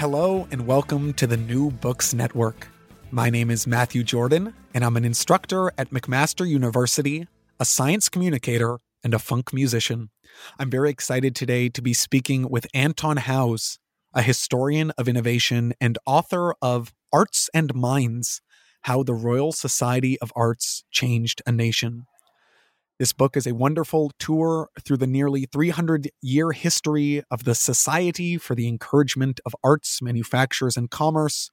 Hello, and welcome to the New Books Network. My name is Matthew Jordan, and I'm an instructor at McMaster University, a science communicator, and a funk musician. I'm very excited today to be speaking with Anton Howes, a historian of innovation and author of Arts and Minds How the Royal Society of Arts Changed a Nation. This book is a wonderful tour through the nearly 300 year history of the Society for the Encouragement of Arts, Manufactures, and Commerce,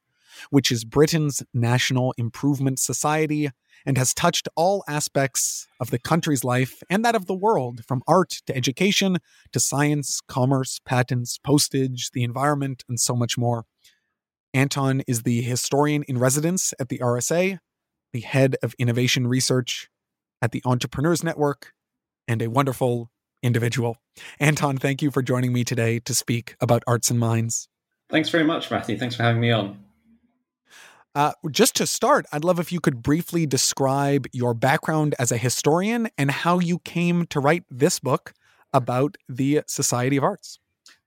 which is Britain's national improvement society and has touched all aspects of the country's life and that of the world, from art to education to science, commerce, patents, postage, the environment, and so much more. Anton is the historian in residence at the RSA, the head of innovation research at the Entrepreneurs Network, and a wonderful individual. Anton, thank you for joining me today to speak about Arts and Minds. Thanks very much, Matthew. Thanks for having me on. Uh, just to start, I'd love if you could briefly describe your background as a historian and how you came to write this book about the Society of Arts.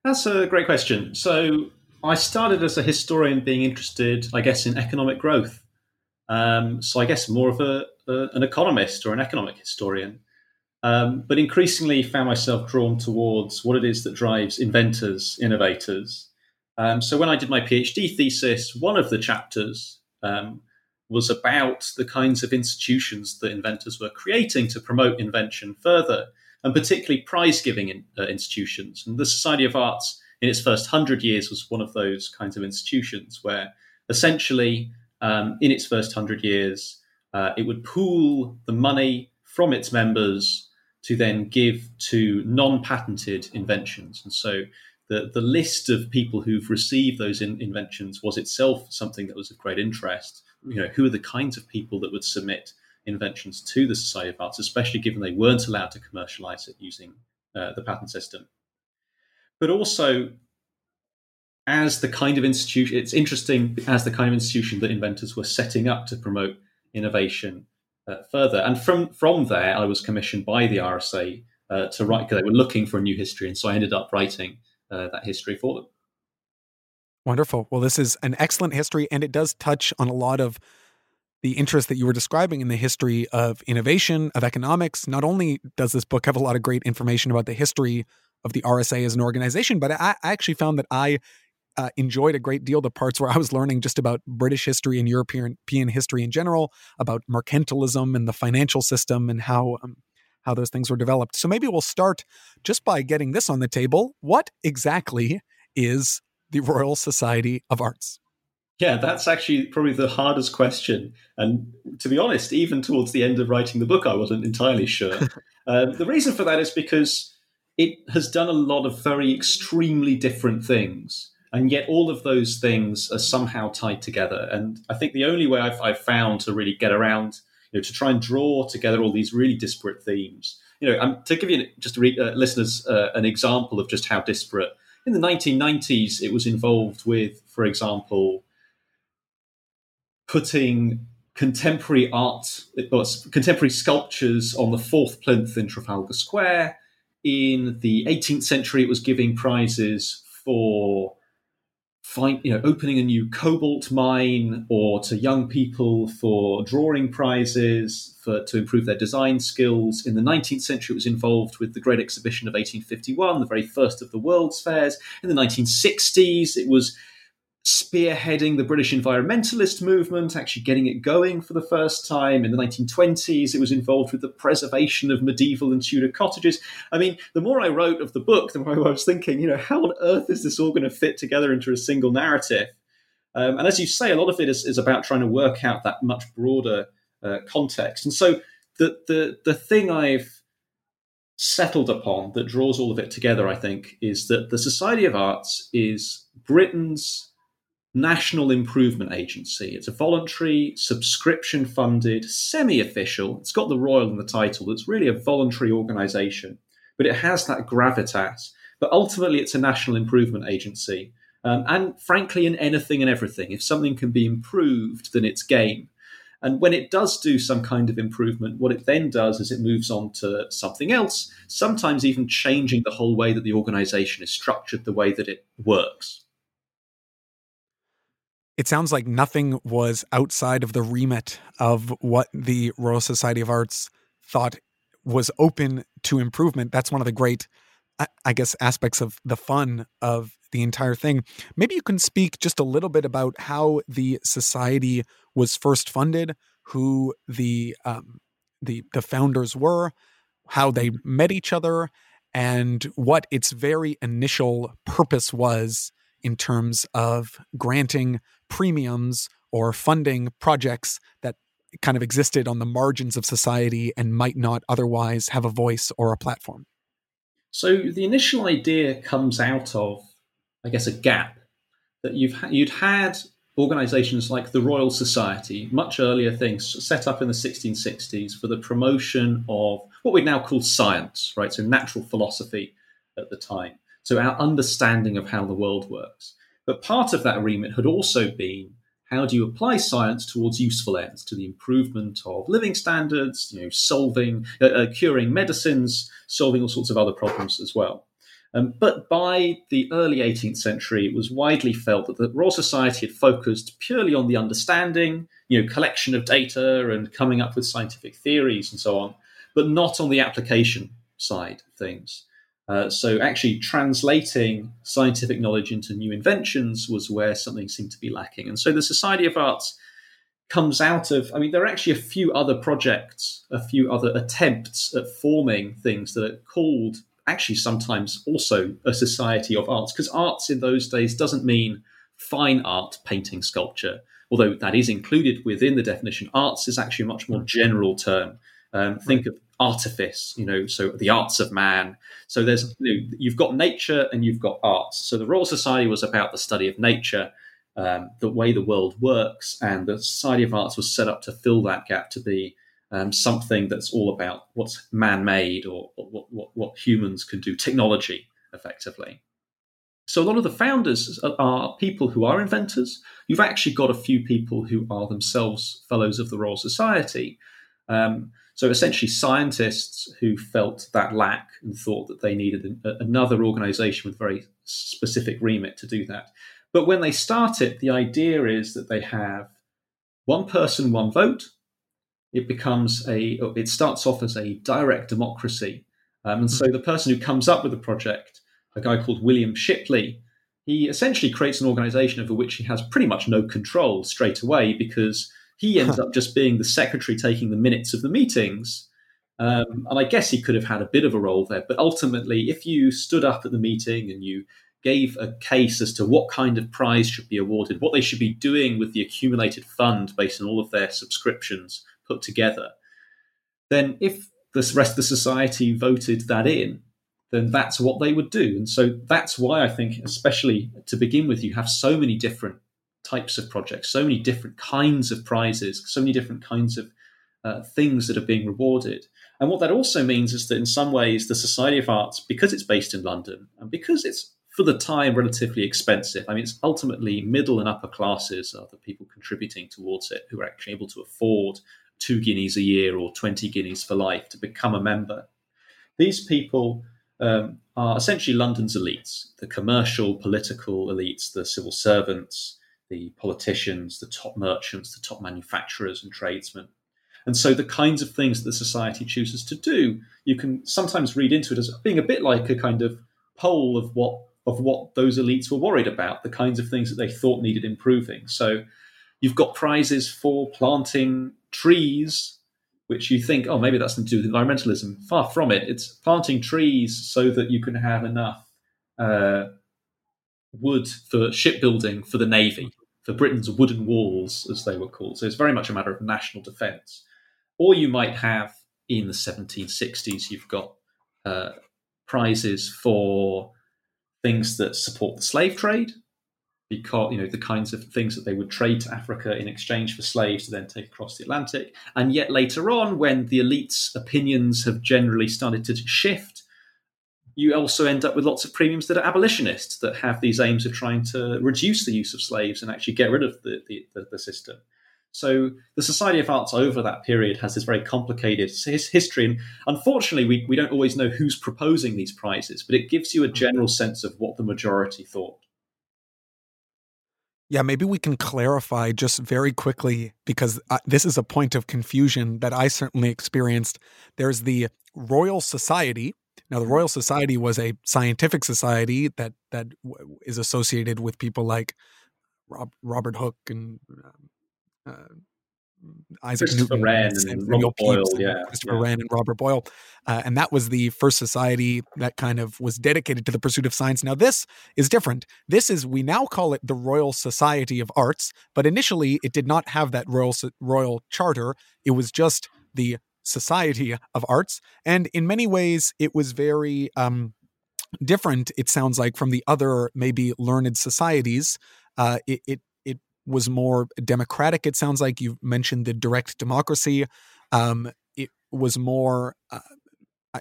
That's a great question. So, I started as a historian being interested, I guess, in economic growth. Um, so, I guess more of a, a, an economist or an economic historian. Um, but increasingly found myself drawn towards what it is that drives inventors, innovators. Um, so when I did my PhD thesis, one of the chapters um, was about the kinds of institutions that inventors were creating to promote invention further, and particularly prize giving in, uh, institutions. And the Society of Arts, in its first hundred years, was one of those kinds of institutions where essentially, um, in its first hundred years, uh, it would pool the money from its members to then give to non-patented inventions. And so the, the list of people who've received those in, inventions was itself something that was of great interest. You know, who are the kinds of people that would submit inventions to the Society of Arts, especially given they weren't allowed to commercialize it using uh, the patent system. But also, as the kind of institution, it's interesting as the kind of institution that inventors were setting up to promote innovation uh, further. And from from there, I was commissioned by the RSA uh, to write because they were looking for a new history, and so I ended up writing uh, that history for them. Wonderful. Well, this is an excellent history, and it does touch on a lot of the interest that you were describing in the history of innovation, of economics. Not only does this book have a lot of great information about the history of the RSA as an organization, but I, I actually found that I uh, enjoyed a great deal the parts where I was learning just about British history and European history in general, about mercantilism and the financial system and how um, how those things were developed. So maybe we'll start just by getting this on the table. What exactly is the Royal Society of Arts? Yeah, that's actually probably the hardest question. And to be honest, even towards the end of writing the book, I wasn't entirely sure. uh, the reason for that is because it has done a lot of very extremely different things and yet all of those things are somehow tied together. And I think the only way I've, I've, found to really get around, you know, to try and draw together all these really disparate themes you know, um, to give you just to uh, listeners uh, an example of just how disparate. In the 1990s, it was involved with, for example, putting contemporary art, or contemporary sculptures on the fourth plinth in Trafalgar Square. In the 18th century, it was giving prizes for find, you know, opening a new cobalt mine or to young people for drawing prizes for, to improve their design skills. In the 19th century, it was involved with the Great Exhibition of 1851, the very first of the World's Fairs. In the 1960s, it was spearheading the British environmentalist movement, actually getting it going for the first time. In the 1920s, it was involved with the preservation of medieval and Tudor cottages. I mean, the more I wrote of the book, the more I was thinking, you know, how on earth is this all going to fit together into a single narrative? Um, and as you say, a lot of it is, is, about trying to work out that much broader uh, context. And so the, the, the thing I've settled upon that draws all of it together, I think, is that the Society of Arts is Britain's National Improvement Agency. It's a voluntary, subscription funded, semi official, it's got the royal in the title, it's really a voluntary organization, but it has that gravitas. But ultimately, it's a national improvement agency. Um, and frankly, in anything and everything, if something can be improved, then it's game. And when it does do some kind of improvement, what it then does is it moves on to something else, sometimes even changing the whole way that the organization is structured, the way that it works it sounds like nothing was outside of the remit of what the Royal Society of Arts thought was open to improvement. That's one of the great, I guess, aspects of the fun of the entire thing. Maybe you can speak just a little bit about how the society was first funded, who the um, the the founders were, how they met each other, and what its very initial purpose was in terms of granting premiums or funding projects that kind of existed on the margins of society and might not otherwise have a voice or a platform. So the initial idea comes out of, I guess, a gap that you've ha- you'd had organizations like the Royal Society, much earlier things set up in the 1660s for the promotion of what we'd now call science, right? So natural philosophy at the time. So our understanding of how the world works. But part of that remit had also been how do you apply science towards useful ends, to the improvement of living standards, you know, solving, uh, uh, curing medicines, solving all sorts of other problems as well. Um, but by the early 18th century, it was widely felt that the Royal Society had focused purely on the understanding, you know, collection of data and coming up with scientific theories and so on, but not on the application side of things. Uh, so actually translating scientific knowledge into new inventions was where something seemed to be lacking. And so the Society of Arts comes out of, I mean, there are actually a few other projects, a few other attempts at forming things that are called actually sometimes also a society of arts, because arts in those days doesn't mean fine art, painting, sculpture, although that is included within the definition. Arts is actually a much more general term. Um, think of artifice, you know, so the arts of man. So there's you know, you've got nature and you've got arts. So the Royal Society was about the study of nature, um, the way the world works, and the Society of Arts was set up to fill that gap to be um, something that's all about what's man-made or, or what, what, what humans can do, technology, effectively. So a lot of the founders are people who are inventors. You've actually got a few people who are themselves fellows of the Royal Society. Um, so essentially, scientists who felt that lack and thought that they needed another organization with very specific remit to do that. But when they start it, the idea is that they have one person, one vote. It becomes a, it starts off as a direct democracy. Um, and so hmm. the person who comes up with the project, a guy called William Shipley, he essentially creates an organization over which he has pretty much no control straight away because he ends up just being the secretary taking the minutes of the meetings. Um, and I guess he could have had a bit of a role there. But ultimately, if you stood up at the meeting and you gave a case as to what kind of prize should be awarded, what they should be doing with the accumulated fund based on all of their subscriptions put together, then if the rest of the society voted that in, then that's what they would do. And so that's why I think, especially to begin with, you have so many different types of projects, so many different kinds of prizes, so many different kinds of uh, things that are being rewarded. And what that also means is that in some ways, the Society of Arts, because it's based in London and because it's for the time relatively expensive, I mean, it's ultimately middle and upper classes are the people contributing towards it who are actually able to afford two guineas a year or 20 guineas for life to become a member. These people um, are essentially London's elites the commercial, political elites, the civil servants, the politicians, the top merchants, the top manufacturers and tradesmen. And so the kinds of things that the society chooses to do, you can sometimes read into it as being a bit like a kind of poll of what of what those elites were worried about, the kinds of things that they thought needed improving. So you've got prizes for planting trees, which you think, oh, maybe that's to do with environmentalism. Far from it. It's planting trees so that you can have enough uh, wood for shipbuilding for the navy, for Britain's wooden walls, as they were called. So it's very much a matter of national defence. Or you might have in the 1760s, you've got uh, prizes for things that support the slave trade, because you know the kinds of things that they would trade to Africa in exchange for slaves to then take across the Atlantic. And yet later on, when the elites' opinions have generally started to shift, you also end up with lots of premiums that are abolitionists that have these aims of trying to reduce the use of slaves and actually get rid of the, the, the, the system. So the Society of Arts over that period has this very complicated history, and unfortunately, we, we don't always know who's proposing these prizes, but it gives you a general sense of what the majority thought. Yeah, maybe we can clarify just very quickly because uh, this is a point of confusion that I certainly experienced. There's the Royal Society. Now, the Royal Society was a scientific society that that is associated with people like Rob, Robert Hooke and um, uh, Isaac Newton, Wren and, and Robert Boyle, yeah, Christopher yeah. Wren and Robert Boyle, uh, and that was the first society that kind of was dedicated to the pursuit of science. Now this is different. This is we now call it the Royal Society of Arts, but initially it did not have that royal royal charter. It was just the Society of Arts, and in many ways it was very um, different. It sounds like from the other maybe learned societies. Uh, it, it was more democratic. It sounds like you mentioned the direct democracy. Um, it was more. Uh,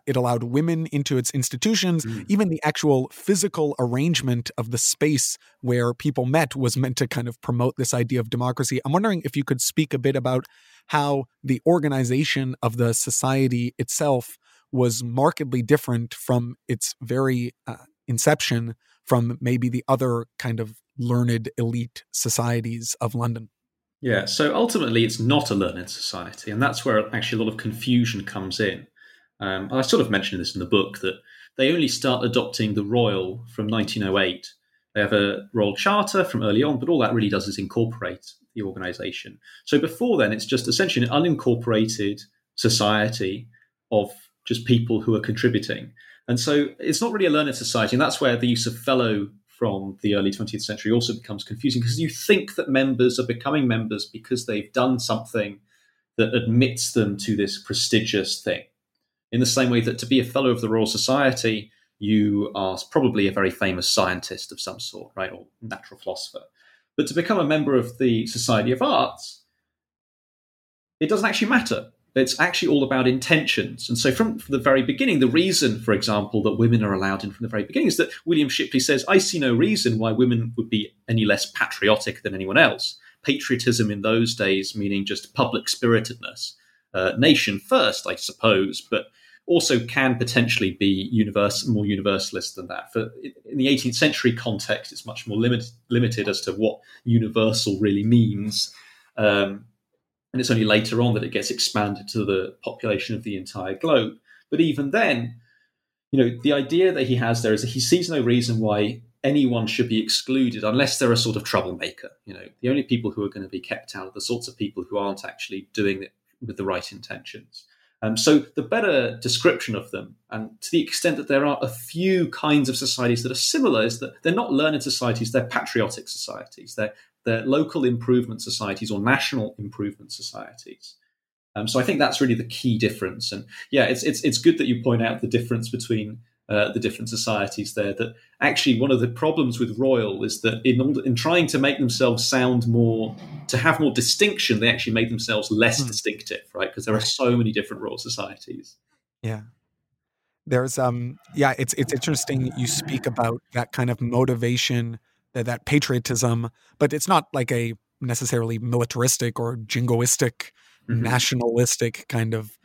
it allowed women into its institutions. Mm. Even the actual physical arrangement of the space where people met was meant to kind of promote this idea of democracy. I'm wondering if you could speak a bit about how the organization of the society itself was markedly different from its very uh, inception from maybe the other kind of learned elite societies of London. Yeah, so ultimately it's not a learned society, and that's where actually a lot of confusion comes in. Um, I sort of mentioned this in the book that they only start adopting the royal from 1908. They have a royal charter from early on, but all that really does is incorporate the organization. So before then, it's just essentially an unincorporated society of just people who are contributing. And so it's not really a learned society, and that's where the use of fellow from the early 20th century also becomes confusing because you think that members are becoming members because they've done something that admits them to this prestigious thing. In the same way that to be a fellow of the Royal Society, you are probably a very famous scientist of some sort, right, or natural philosopher. But to become a member of the Society of Arts, it doesn't actually matter it's actually all about intentions. And so, from, from, the very beginning, the reason, for example, that women are allowed in from the very beginning is that William Shipley says, I see no reason why women would be any less patriotic than anyone else. Patriotism in those days meaning just public spiritedness, uh, nation first, I suppose, but also can potentially be universe, more universalist than that. For in the 18th century context, it's much more limit, limited as to what universal really means. Um, and it's only later on that it gets expanded to the population of the entire globe. But even then, you know, the idea that he has there is that he sees no reason why anyone should be excluded unless they're a sort of troublemaker. You know, the only people who are going to be kept out are the sorts of people who aren't actually doing it with the right intentions. Um, so the better description of them, and to the extent that there are a few kinds of societies that are similar, is that they're not learned societies; they're patriotic societies. They're they're local improvement societies or national improvement societies. Um, so I think that's really the key difference. And yeah, it's it's it's good that you point out the difference between uh, the different societies there. That actually one of the problems with Royal is that in order, in trying to make themselves sound more to have more distinction, they actually made themselves less mm. distinctive, right? Because there are so many different Royal societies. Yeah. There's um yeah, it's it's interesting you speak about that kind of motivation, that that patriotism, but it's not like a necessarily militaristic or jingoistic, mm-hmm. nationalistic kind of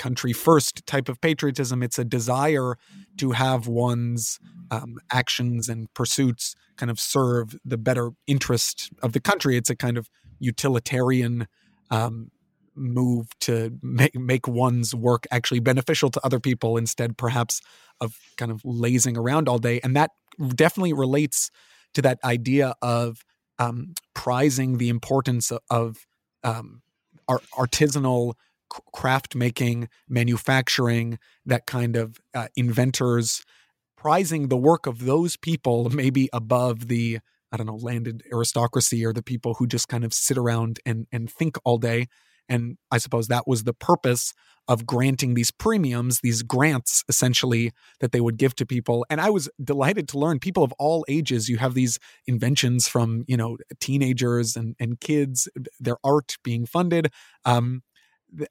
country first type of patriotism. It's a desire to have one's um, actions and pursuits kind of serve the better interest of the country. It's a kind of utilitarian um, move to make make one's work actually beneficial to other people instead perhaps of kind of lazing around all day and that definitely relates to that idea of um, prizing the importance of um, artisanal craft making manufacturing that kind of uh, inventors prizing the work of those people maybe above the I don't know, landed aristocracy or the people who just kind of sit around and and think all day. And I suppose that was the purpose of granting these premiums, these grants essentially that they would give to people. And I was delighted to learn people of all ages, you have these inventions from, you know, teenagers and, and kids, their art being funded. Um,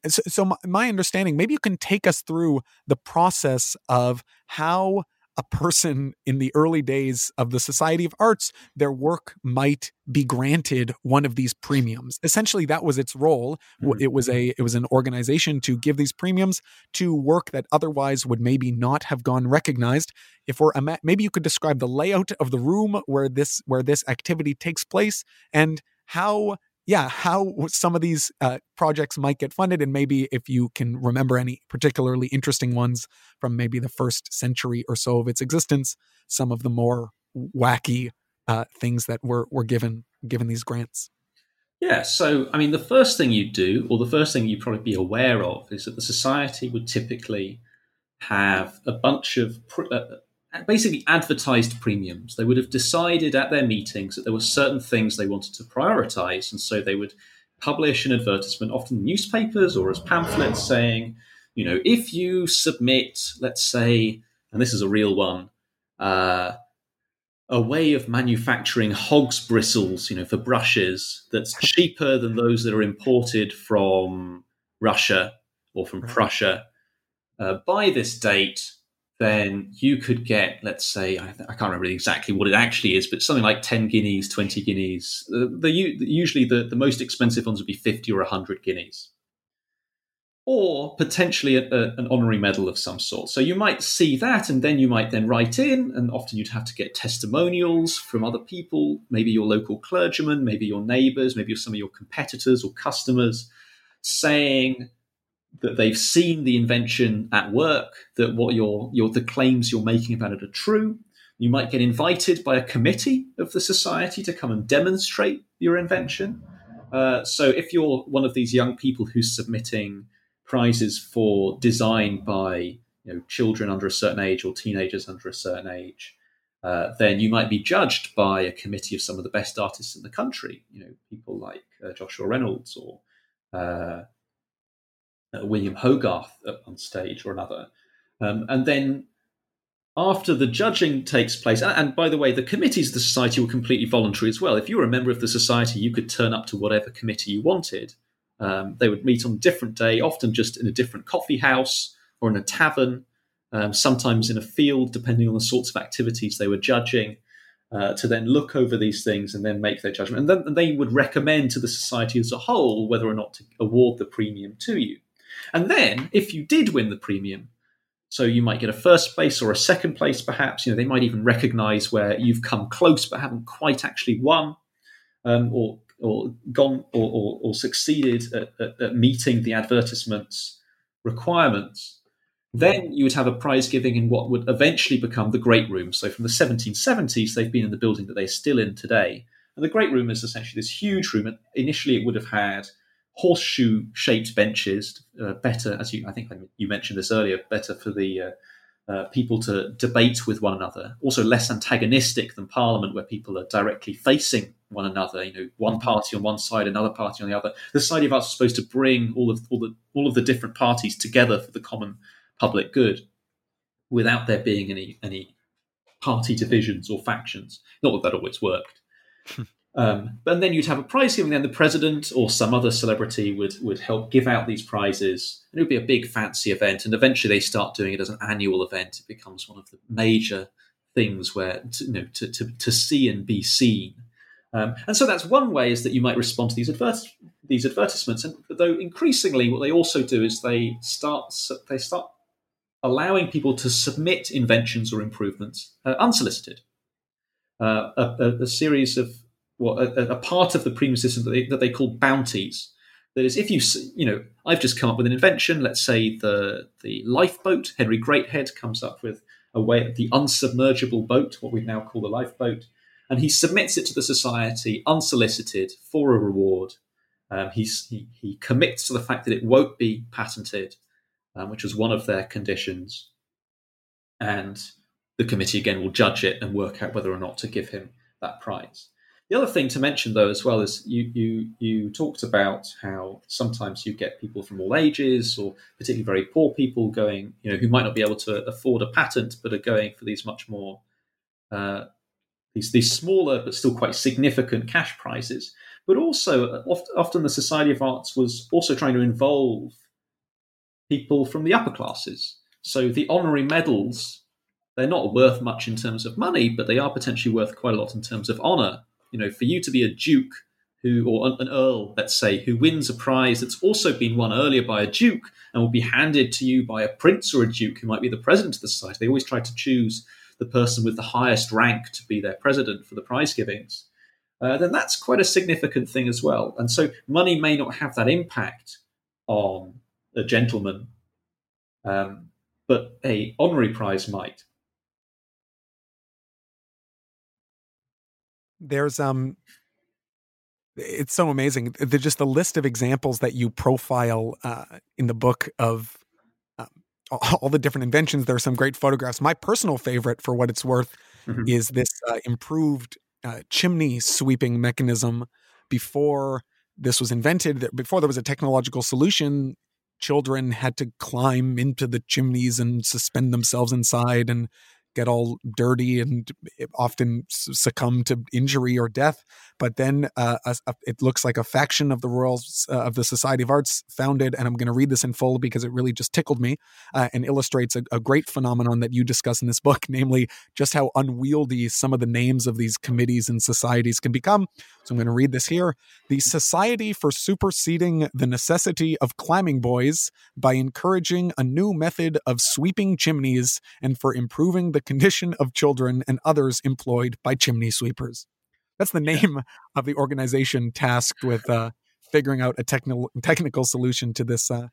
so, so my understanding, maybe you can take us through the process of how a person in the early days of the Society of Arts, their work might be granted one of these premiums. Essentially, that was its role. Mm-hmm. It was a it was an organization to give these premiums to work that otherwise would maybe not have gone recognized. If we're maybe you could describe the layout of the room where this where this activity takes place and how yeah, how some of these uh, projects might get funded, and maybe if you can remember any particularly interesting ones from maybe the first century or so of its existence, some of the more wacky uh, things that were were given given these grants. Yeah, so I mean, the first thing you do, or the first thing you'd probably be aware of, is that the society would typically have a bunch of pr- uh, basically advertised premiums. They would have decided at their meetings that there were certain things they wanted to prioritize. And so they would publish an advertisement, often newspapers or as pamphlets, saying, you know, if you submit, let's say, and this is a real one, uh, a way of manufacturing hog's bristles, you know, for brushes that's cheaper than those that are imported from Russia or from Prussia. Uh, by this date, then you could get, let's say, I, I, can't remember exactly what it actually is, but something like 10 guineas, 20 guineas. The, the usually the, the most expensive ones would be 50 or 100 guineas. Or potentially a, a, an honorary medal of some sort. So you might see that, and then you might then write in, and often you'd have to get testimonials from other people, maybe your local clergyman, maybe your neighbors, maybe some of your competitors or customers, saying, that they've seen the invention at work, that what your, your the claims you're making about it are true. You might get invited by a committee of the society to come and demonstrate your invention. Uh, so if you're one of these young people who's submitting prizes for design by you know, children under a certain age or teenagers under a certain age, uh, then you might be judged by a committee of some of the best artists in the country. You know, people like uh, Joshua Reynolds or uh, William Hogarth on stage or another. Um, and then after the judging takes place, and, by the way, the committees of the society were completely voluntary as well. If you were a member of the society, you could turn up to whatever committee you wanted. Um, they would meet on a different day, often just in a different coffee house or in a tavern, um, sometimes in a field, depending on the sorts of activities they were judging, uh, to then look over these things and then make their judgment. And then they would recommend to the society as a whole whether or not to award the premium to you. And then if you did win the premium, so you might get a first place or a second place, perhaps. You know, they might even recognise where you've come close but haven't quite actually won, um, or or gone or, or, or succeeded at, at, at, meeting the advertisement's requirements. Then you would have a prize giving in what would eventually become the Great Room. So from the 1770s, they've been in the building that they're still in today. And the Great Room is essentially this huge room. Initially, it would have had horseshoe shaped benches, uh, better, as you, I think you mentioned this earlier, better for the uh, uh, people to debate with one another. Also, less antagonistic than Parliament, where people are directly facing one another. You know, one mm-hmm. party on one side, another party on the other. The Society of Arts is supposed to bring all of all the all of the different parties together for the common public good, without there being any any party divisions or factions. Not that that always worked. Um, and then you'd have a prize giving, then the president or some other celebrity would would help give out these prizes. And it would be a big fancy event, and eventually they start doing it as an annual event. It becomes one of the major things where to, you know to, to, to see and be seen. Um, and so that's one way is that you might respond to these advert- these advertisements. And though increasingly, what they also do is they start they start allowing people to submit inventions or improvements uh, unsolicited. Uh, a, a, series of well, a, a, part of the premium system that they, that they call bounties. That is, if you you know, I've just come up with an invention. Let's say the the lifeboat. Henry Greathead comes up with a way the unsubmergible boat, what we now call the lifeboat, and he submits it to the society unsolicited for a reward. Um, he, he commits to the fact that it won't be patented, um, which was one of their conditions, and the committee again will judge it and work out whether or not to give him that prize. The other thing to mention, though, as well, is you you you talked about how sometimes you get people from all ages, or particularly very poor people, going, you know, who might not be able to afford a patent, but are going for these much more uh, these these smaller but still quite significant cash prizes. But also, uh, often the Society of Arts was also trying to involve people from the upper classes. So the honorary medals, they're not worth much in terms of money, but they are potentially worth quite a lot in terms of honor you know, for you to be a duke who, or an earl, let's say, who wins a prize that's also been won earlier by a duke and will be handed to you by a prince or a duke who might be the president of the society. They always try to choose the person with the highest rank to be their president for the prize givings. Uh, then that's quite a significant thing as well. And so money may not have that impact on a gentleman, um, but a honorary prize might. There's um it's so amazing the, just the list of examples that you profile uh, in the book of um, all the different inventions there are some great photographs my personal favorite for what it's worth mm-hmm. is this uh, improved uh, chimney sweeping mechanism before this was invented before there was a technological solution children had to climb into the chimneys and suspend themselves inside and get all dirty and often succumb to injury or death. But then uh, a, a, it looks like a faction of the Royals uh, of the Society of Arts founded, and I'm going to read this in full because it really just tickled me uh, and illustrates a, a, great phenomenon that you discuss in this book, namely just how unwieldy some of the names of these committees and societies can become. So I'm going to read this here: the Society for Superseding the Necessity of Climbing Boys by encouraging a new method of sweeping chimneys and for improving the condition of children and others employed by chimney sweepers. That's the name yeah. of the organization tasked with uh, figuring out a technical technical solution to this uh,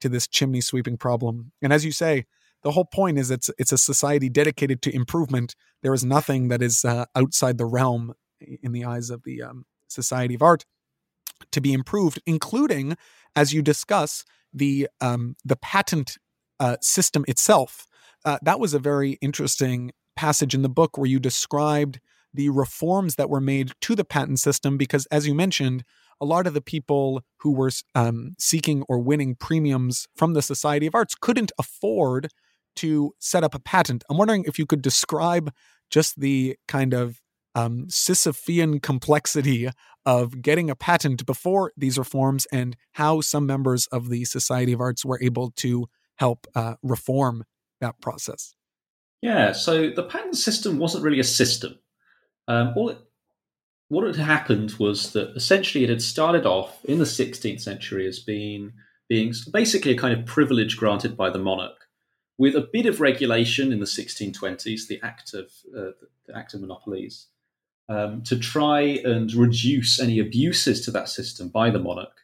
to this chimney sweeping problem. And as you say, the whole point is it's it's a society dedicated to improvement. There is nothing that is uh, outside the realm in the eyes of the um, Society of Art to be improved, including, as you discuss, the um, the patent uh, system itself. Uh, that was a very interesting passage in the book where you described the reforms that were made to the patent system because, as you mentioned, a lot of the people who were um, seeking or winning premiums from the Society of Arts couldn't afford to set up a patent. I'm wondering if you could describe just the kind of um, Sisyphean complexity of getting a patent before these reforms and how some members of the Society of Arts were able to help uh, reform that process. Yeah, so the patent system wasn't really a system. Um, all it, what had happened was that essentially it had started off in the 16th century as being being basically a kind of privilege granted by the monarch, with a bit of regulation in the 1620s, the Act of uh, the Act of Monopolies, um, to try and reduce any abuses to that system by the monarch.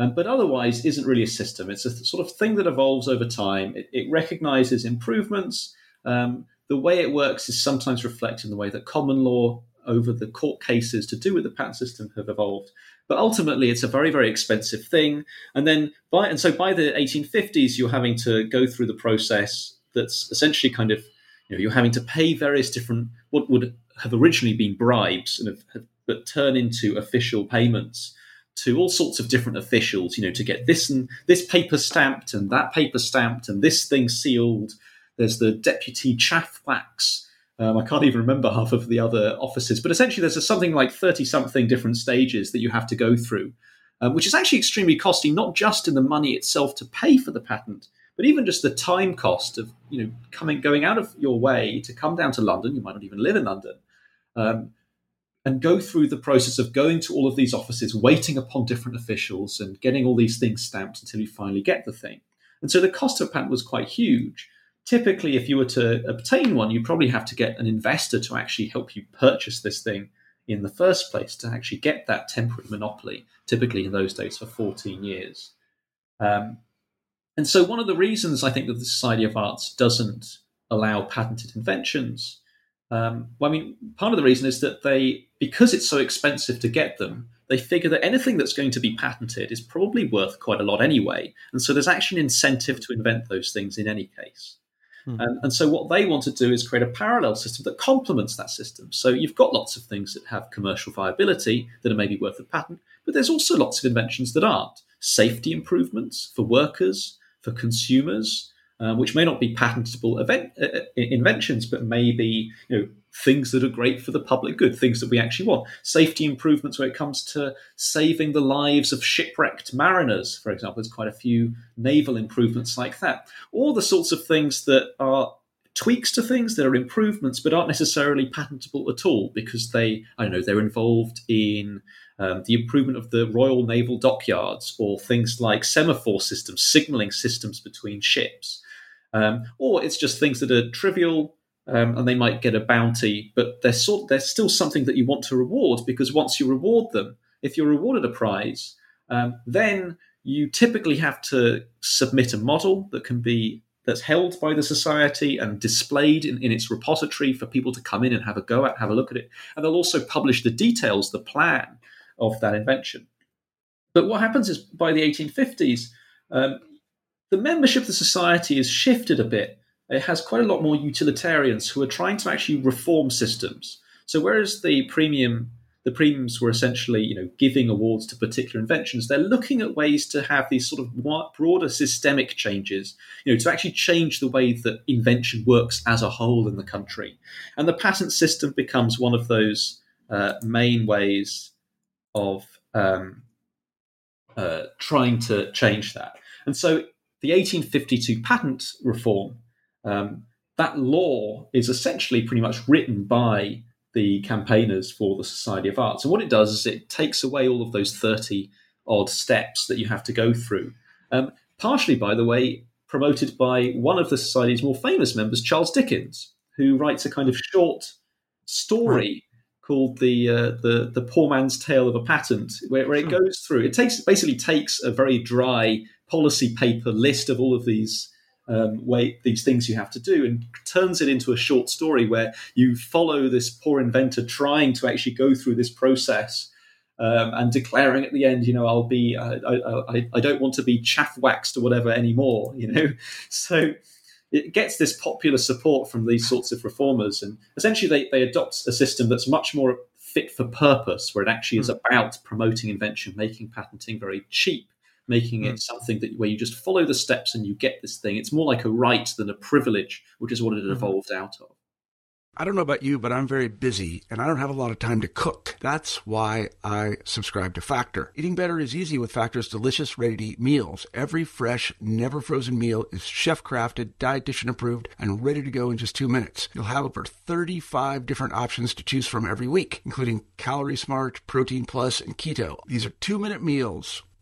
Um, but otherwise, isn't really a system. It's a sort of thing that evolves over time. It, it recognizes improvements. Um, the way it works is sometimes reflected in the way that common law over the court cases to do with the patent system have evolved. But ultimately, it's a very, very expensive thing. And then, by and so by the 1850s, you're having to go through the process that's essentially kind of, you know, you're having to pay various different what would have originally been bribes and have, have but turn into official payments to all sorts of different officials. You know, to get this and this paper stamped and that paper stamped and this thing sealed. There's the deputy chaff wax Um, I can't even remember half of the other offices, but essentially there's a, something like 30 something different stages that you have to go through, um, which is actually extremely costly, not just in the money itself to pay for the patent, but even just the time cost of you know coming going out of your way to come down to London. You might not even live in London. Um, and go through the process of going to all of these offices, waiting upon different officials, and getting all these things stamped until you finally get the thing. And so the cost of a patent was quite huge typically, if you were to obtain one, you probably have to get an investor to actually help you purchase this thing in the first place to actually get that temporary monopoly, typically in those days for 14 years. Um, and so, one of the reasons I think that the Society of Arts doesn't allow patented inventions, um, well, I mean, part of the reason is that they, because it's so expensive to get them, they figure that anything that's going to be patented is probably worth quite a lot anyway. And so, there's actually an incentive to invent those things in any case. Hmm. And, and so what they want to do is create a parallel system that complements that system. So you've got lots of things that have commercial viability that are maybe worth a patent, but there's also lots of inventions that aren't. Safety improvements for workers, for consumers, uh, which may not be patentable event, uh, uh inventions, but maybe you know things that are great for the public good, things that we actually want. Safety improvements when it comes to saving the lives of shipwrecked mariners, for example. There's quite a few naval improvements like that. All the sorts of things that are tweaks to things that are improvements but aren't necessarily patentable at all because they, I don't know, they're involved in um, the improvement of the Royal Naval dockyards or things like semaphore systems, signaling systems between ships. Um, or it's just things that are trivial um, and they might get a bounty, but they're sort they're still something that you want to reward because once you reward them, if you're rewarded a prize, um, then you typically have to submit a model that can be that's held by the society and displayed in, in its repository for people to come in and have a go at, have a look at it, and they'll also publish the details, the plan of that invention. But what happens is by the 1850s, um, the membership of the society has shifted a bit. It has quite a lot more utilitarians who are trying to actually reform systems. So whereas the premium the premiums were essentially you know giving awards to particular inventions they're looking at ways to have these sort of broader systemic changes you know to actually change the way that invention works as a whole in the country. And the patent system becomes one of those uh, main ways of um, uh, trying to change that. And so the 1852 patent reform um, that law is essentially pretty much written by the campaigners for the Society of Arts. And what it does is it takes away all of those 30 odd steps that you have to go through. Um, partially, by the way, promoted by one of the Society's more famous members, Charles Dickens, who writes a kind of short story called the, uh, the the poor man's tale of a patent, where, where it goes through. It takes basically takes a very dry policy paper list of all of these um, way these things you have to do and turns it into a short story where you follow this poor inventor trying to actually go through this process um, and declaring at the end, you know, I'll be, I, I, I don't want to be chaff waxed or whatever anymore, you know. So it gets this popular support from these sorts of reformers, and essentially they, they adopt a system that's much more fit for purpose, where it actually is hmm. about promoting invention, making patenting very cheap, making it mm. something that where you just follow the steps and you get this thing. It's more like a right than a privilege, which is what it mm-hmm. evolved out of. I don't know about you, but I'm very busy and I don't have a lot of time to cook. That's why I subscribe to Factor. Eating better is easy with Factor's delicious, ready to eat meals. Every fresh, never frozen meal is chef crafted, dietitian approved, and ready to go in just two minutes. You'll have over 35 different options to choose from every week, including Calorie Smart, Protein Plus, and Keto. These are two minute meals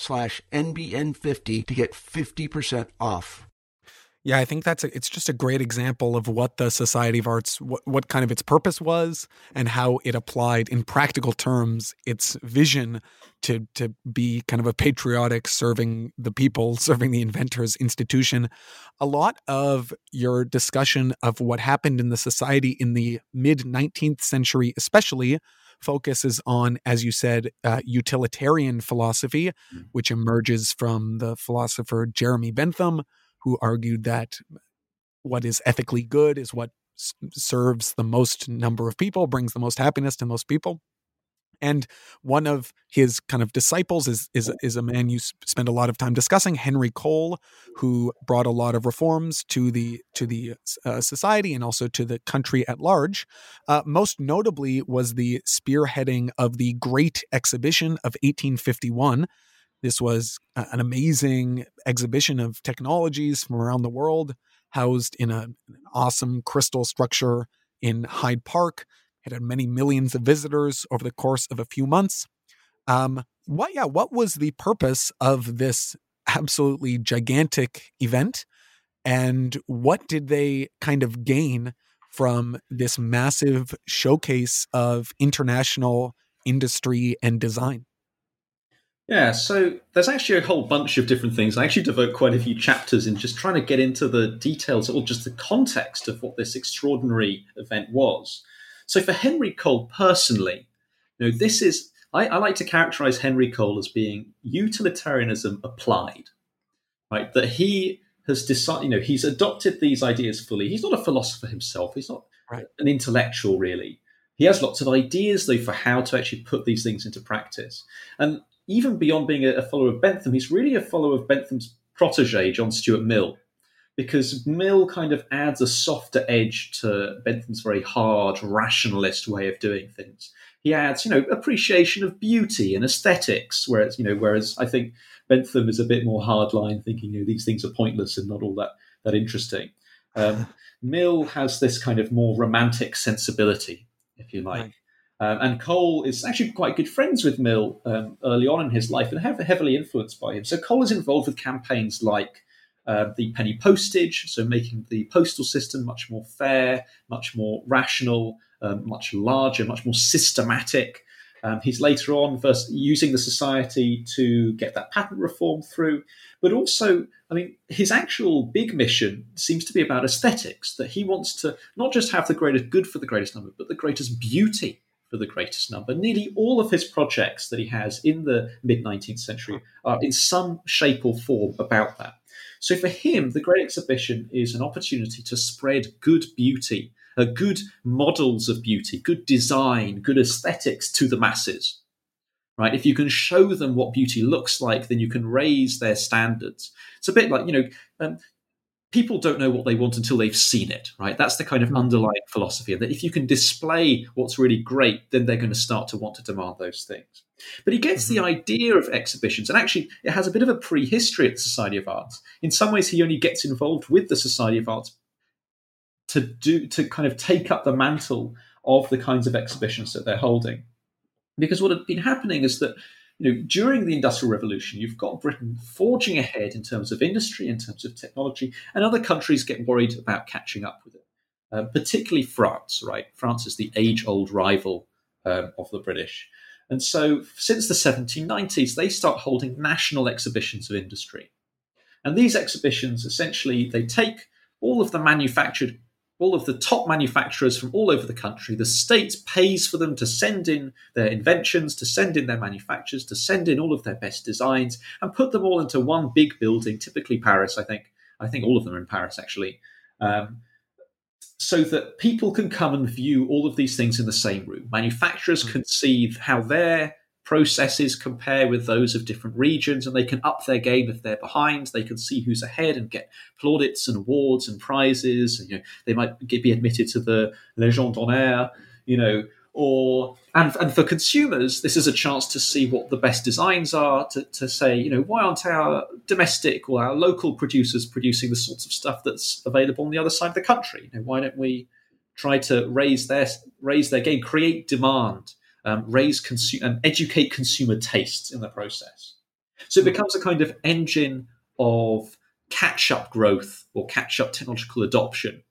slash NBN50 to get 50% off. Yeah, I think that's a, it's just a great example of what the Society of Arts what, what kind of its purpose was and how it applied in practical terms its vision to to be kind of a patriotic serving the people, serving the inventors institution. A lot of your discussion of what happened in the society in the mid 19th century especially focuses on, as you said, uh, utilitarian philosophy, mm. which emerges from the philosopher Jeremy Bentham, who argued that what is ethically good is what s- serves the most number of people, brings the most happiness to most people. And one of his kind of disciples is is is a man you spend a lot of time discussing, Henry Cole, who brought a lot of reforms to the to the uh, society and also to the country at large. Uh, most notably was the spearheading of the Great Exhibition of 1851. This was an amazing exhibition of technologies from around the world, housed in a, an awesome crystal structure in Hyde Park. It had many millions of visitors over the course of a few months. Um, what, yeah, what was the purpose of this absolutely gigantic event? And what did they kind of gain from this massive showcase of international industry and design? Yeah, so there's actually a whole bunch of different things. I actually devote quite a few chapters in just trying to get into the details or just the context of what this extraordinary event was. So for Henry Cole personally, you know, this is I, I like to characterize Henry Cole as being utilitarianism applied, right? That he has decided, you know, he's adopted these ideas fully. He's not a philosopher himself. He's not right. an intellectual, really. He has lots of ideas, though, for how to actually put these things into practice. And even beyond being a, a follower of Bentham, he's really a follower of Bentham's protege, John Stuart Mill, because Mill kind of adds a softer edge to Bentham's very hard rationalist way of doing things. He adds, you know, appreciation of beauty and aesthetics, whereas, you know, whereas I think Bentham is a bit more hardline, thinking, you know, these things are pointless and not all that that interesting. Um, Mill has this kind of more romantic sensibility, if you like. Right. Um, and Cole is actually quite good friends with Mill um, early on in his life and have, heavily influenced by him. So Cole is involved with campaigns like uh, the penny postage, so making the postal system much more fair, much more rational, um, much larger, much more systematic. Um, he's later on first using the society to get that patent reform through, but also, I mean, his actual big mission seems to be about aesthetics. That he wants to not just have the greatest good for the greatest number, but the greatest beauty for the greatest number. Nearly all of his projects that he has in the mid 19th century are in some shape or form about that. So for him, the Great Exhibition is an opportunity to spread good beauty, uh, good models of beauty, good design, good aesthetics to the masses. Right? If you can show them what beauty looks like, then you can raise their standards. It's a bit like, you know, um, people don't know what they want until they've seen it, right? That's the kind of hmm. underlying philosophy that if you can display what's really great, then they're going to start to want to demand those things. But he gets mm-hmm. the idea of exhibitions, and actually, it has a bit of a prehistory at the Society of Arts. In some ways, he only gets involved with the Society of Arts to do to kind of take up the mantle of the kinds of exhibitions that they're holding. Because what had been happening is that you know, during the Industrial Revolution, you've got Britain forging ahead in terms of industry, in terms of technology, and other countries get worried about catching up with it. Uh, particularly France, right? France is the age-old rival um, of the British, and so since the 1790s, they start holding national exhibitions of industry, and these exhibitions essentially they take all of the manufactured all of the top manufacturers from all over the country. The state pays for them to send in their inventions, to send in their manufacturers, to send in all of their best designs, and put them all into one big building, typically Paris, I think. I think all of them are in Paris, actually. Um, so that people can come and view all of these things in the same room. Manufacturers mm. can see how their processes compare with those of different regions and they can up their game if they're behind they can see who's ahead and get plaudits and awards and prizes you know they might get, be admitted to the Légion d'honneur you know or and, and for consumers this is a chance to see what the best designs are to, to say you know why aren't our domestic or our local producers producing the sorts of stuff that's available on the other side of the country you know why don't we try to raise their raise their game create demand um, raise consumer and educate consumer tastes in the process. So it hmm. becomes a kind of engine of catch up growth or catch up technological adoption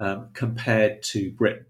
um, compared to Britain.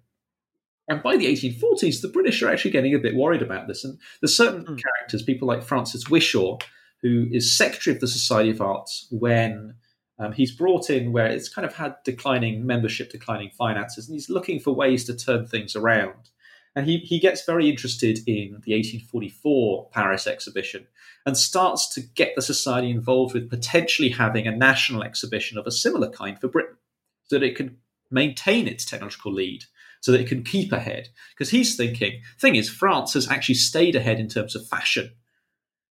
And by the 1840s, the British are actually getting a bit worried about this. And there's certain mm. characters, people like Francis Whishaw, who is secretary of the Society of Arts when um, he's brought in where it's kind of had declining membership, declining finances, and he's looking for ways to turn things around. And he, he gets very interested in the 1844 Paris exhibition and starts to get the society involved with potentially having a national exhibition of a similar kind for Britain so that it can maintain its technological lead so that it can keep ahead. Because he's thinking, thing is, France has actually stayed ahead in terms of fashion.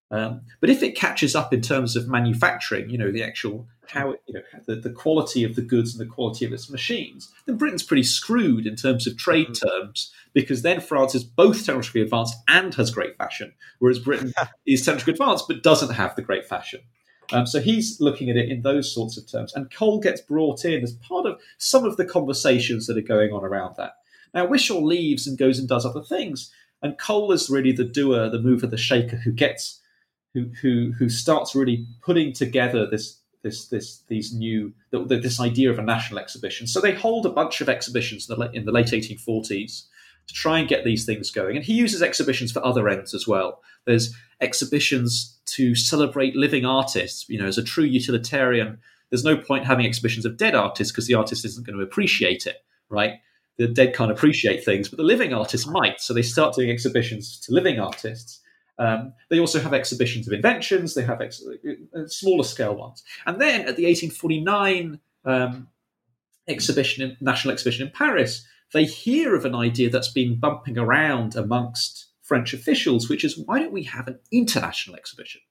Um, but if it catches up in terms of manufacturing, you know, the actual how it, you know the, the quality of the goods and the quality of its machines, then Britain's pretty screwed in terms of trade mm-hmm. terms because then France is both technologically advanced and has great fashion, whereas Britain is technologically advanced but doesn't have the great fashion. Um, so he's looking at it in those sorts of terms. And Cole gets brought in as part of some of the conversations that are going on around that. Now, Whishaw leaves and goes and does other things. And Cole is really the doer, the mover, the shaker who gets, who, who, who starts really putting together this, this, this, these new, this idea of a national exhibition. So they hold a bunch of exhibitions in the, in the late 1840s to try and get these things going. And he uses exhibitions for other ends as well. There's exhibitions to celebrate living artists. You know, as a true utilitarian, there's no point having exhibitions of dead artists because the artist isn't going to appreciate it, right? The dead can't appreciate things, but the living artist might. So they start doing exhibitions to living artists. Um, they also have exhibitions of inventions. They have ex- uh, smaller scale ones. And then at the 1849 um, exhibition, national exhibition in Paris, they hear of an idea that's been bumping around amongst French officials, which is why don't we have an international exhibition?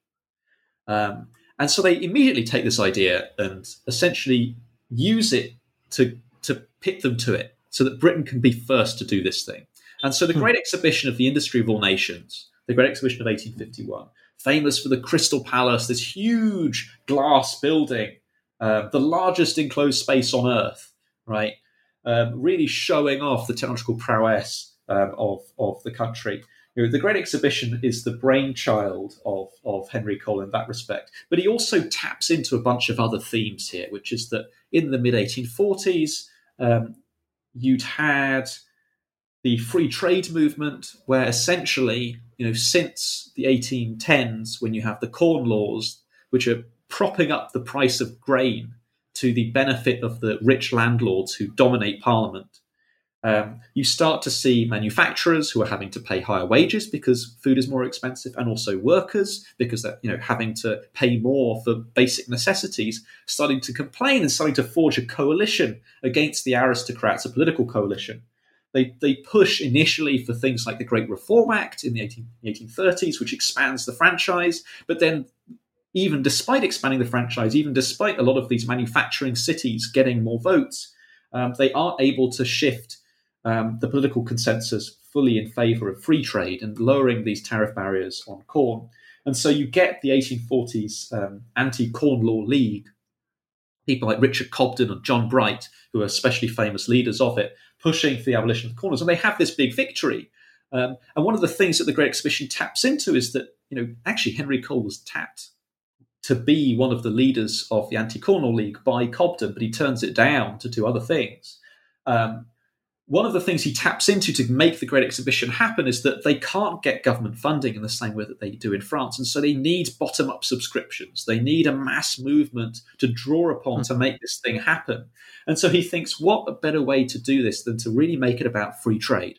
Um, and so they immediately take this idea and essentially use it to, to pit them to it so that Britain can be first to do this thing. And so the hmm. Great Exhibition of the Industry of All Nations, the Great Exhibition of 1851, famous for the Crystal Palace, this huge glass building, uh, the largest enclosed space on Earth, right? Um, really showing off the technological prowess um, of, of the country. You know, the Great Exhibition is the brainchild of, of Henry Cole in that respect, but he also taps into a bunch of other themes here, which is that in the mid 1840s, um, you'd had the free trade movement, where essentially, you know, since the 1810s, when you have the Corn Laws, which are propping up the price of grain to the benefit of the rich landlords who dominate Parliament, um, you start to see manufacturers who are having to pay higher wages because food is more expensive, and also workers because they're you know having to pay more for basic necessities, starting to complain and starting to forge a coalition against the aristocrats, a political coalition. They, they push initially for things like the Great Reform Act in the 18, 1830s, which expands the franchise, but then even despite expanding the franchise, even despite a lot of these manufacturing cities getting more votes, um, they are able to shift um, the political consensus fully in favor of free trade and lowering these tariff barriers on corn. And so you get the 1840s um, anti Corn Law League, people like Richard Cobden and John Bright, who are especially famous leaders of it, pushing for the abolition of corn laws. And they have this big victory. Um, and one of the things that the Great Exhibition taps into is that, you know, actually Henry Cole was tapped to be one of the leaders of the Anti Corn Law League by Cobden, but he turns it down to do other things. Um, one of the things he taps into to make the Great Exhibition happen is that they can't get government funding in the same way that they do in France. And so they need bottom up subscriptions. They need a mass movement to draw upon to make this thing happen. And so he thinks, what a better way to do this than to really make it about free trade?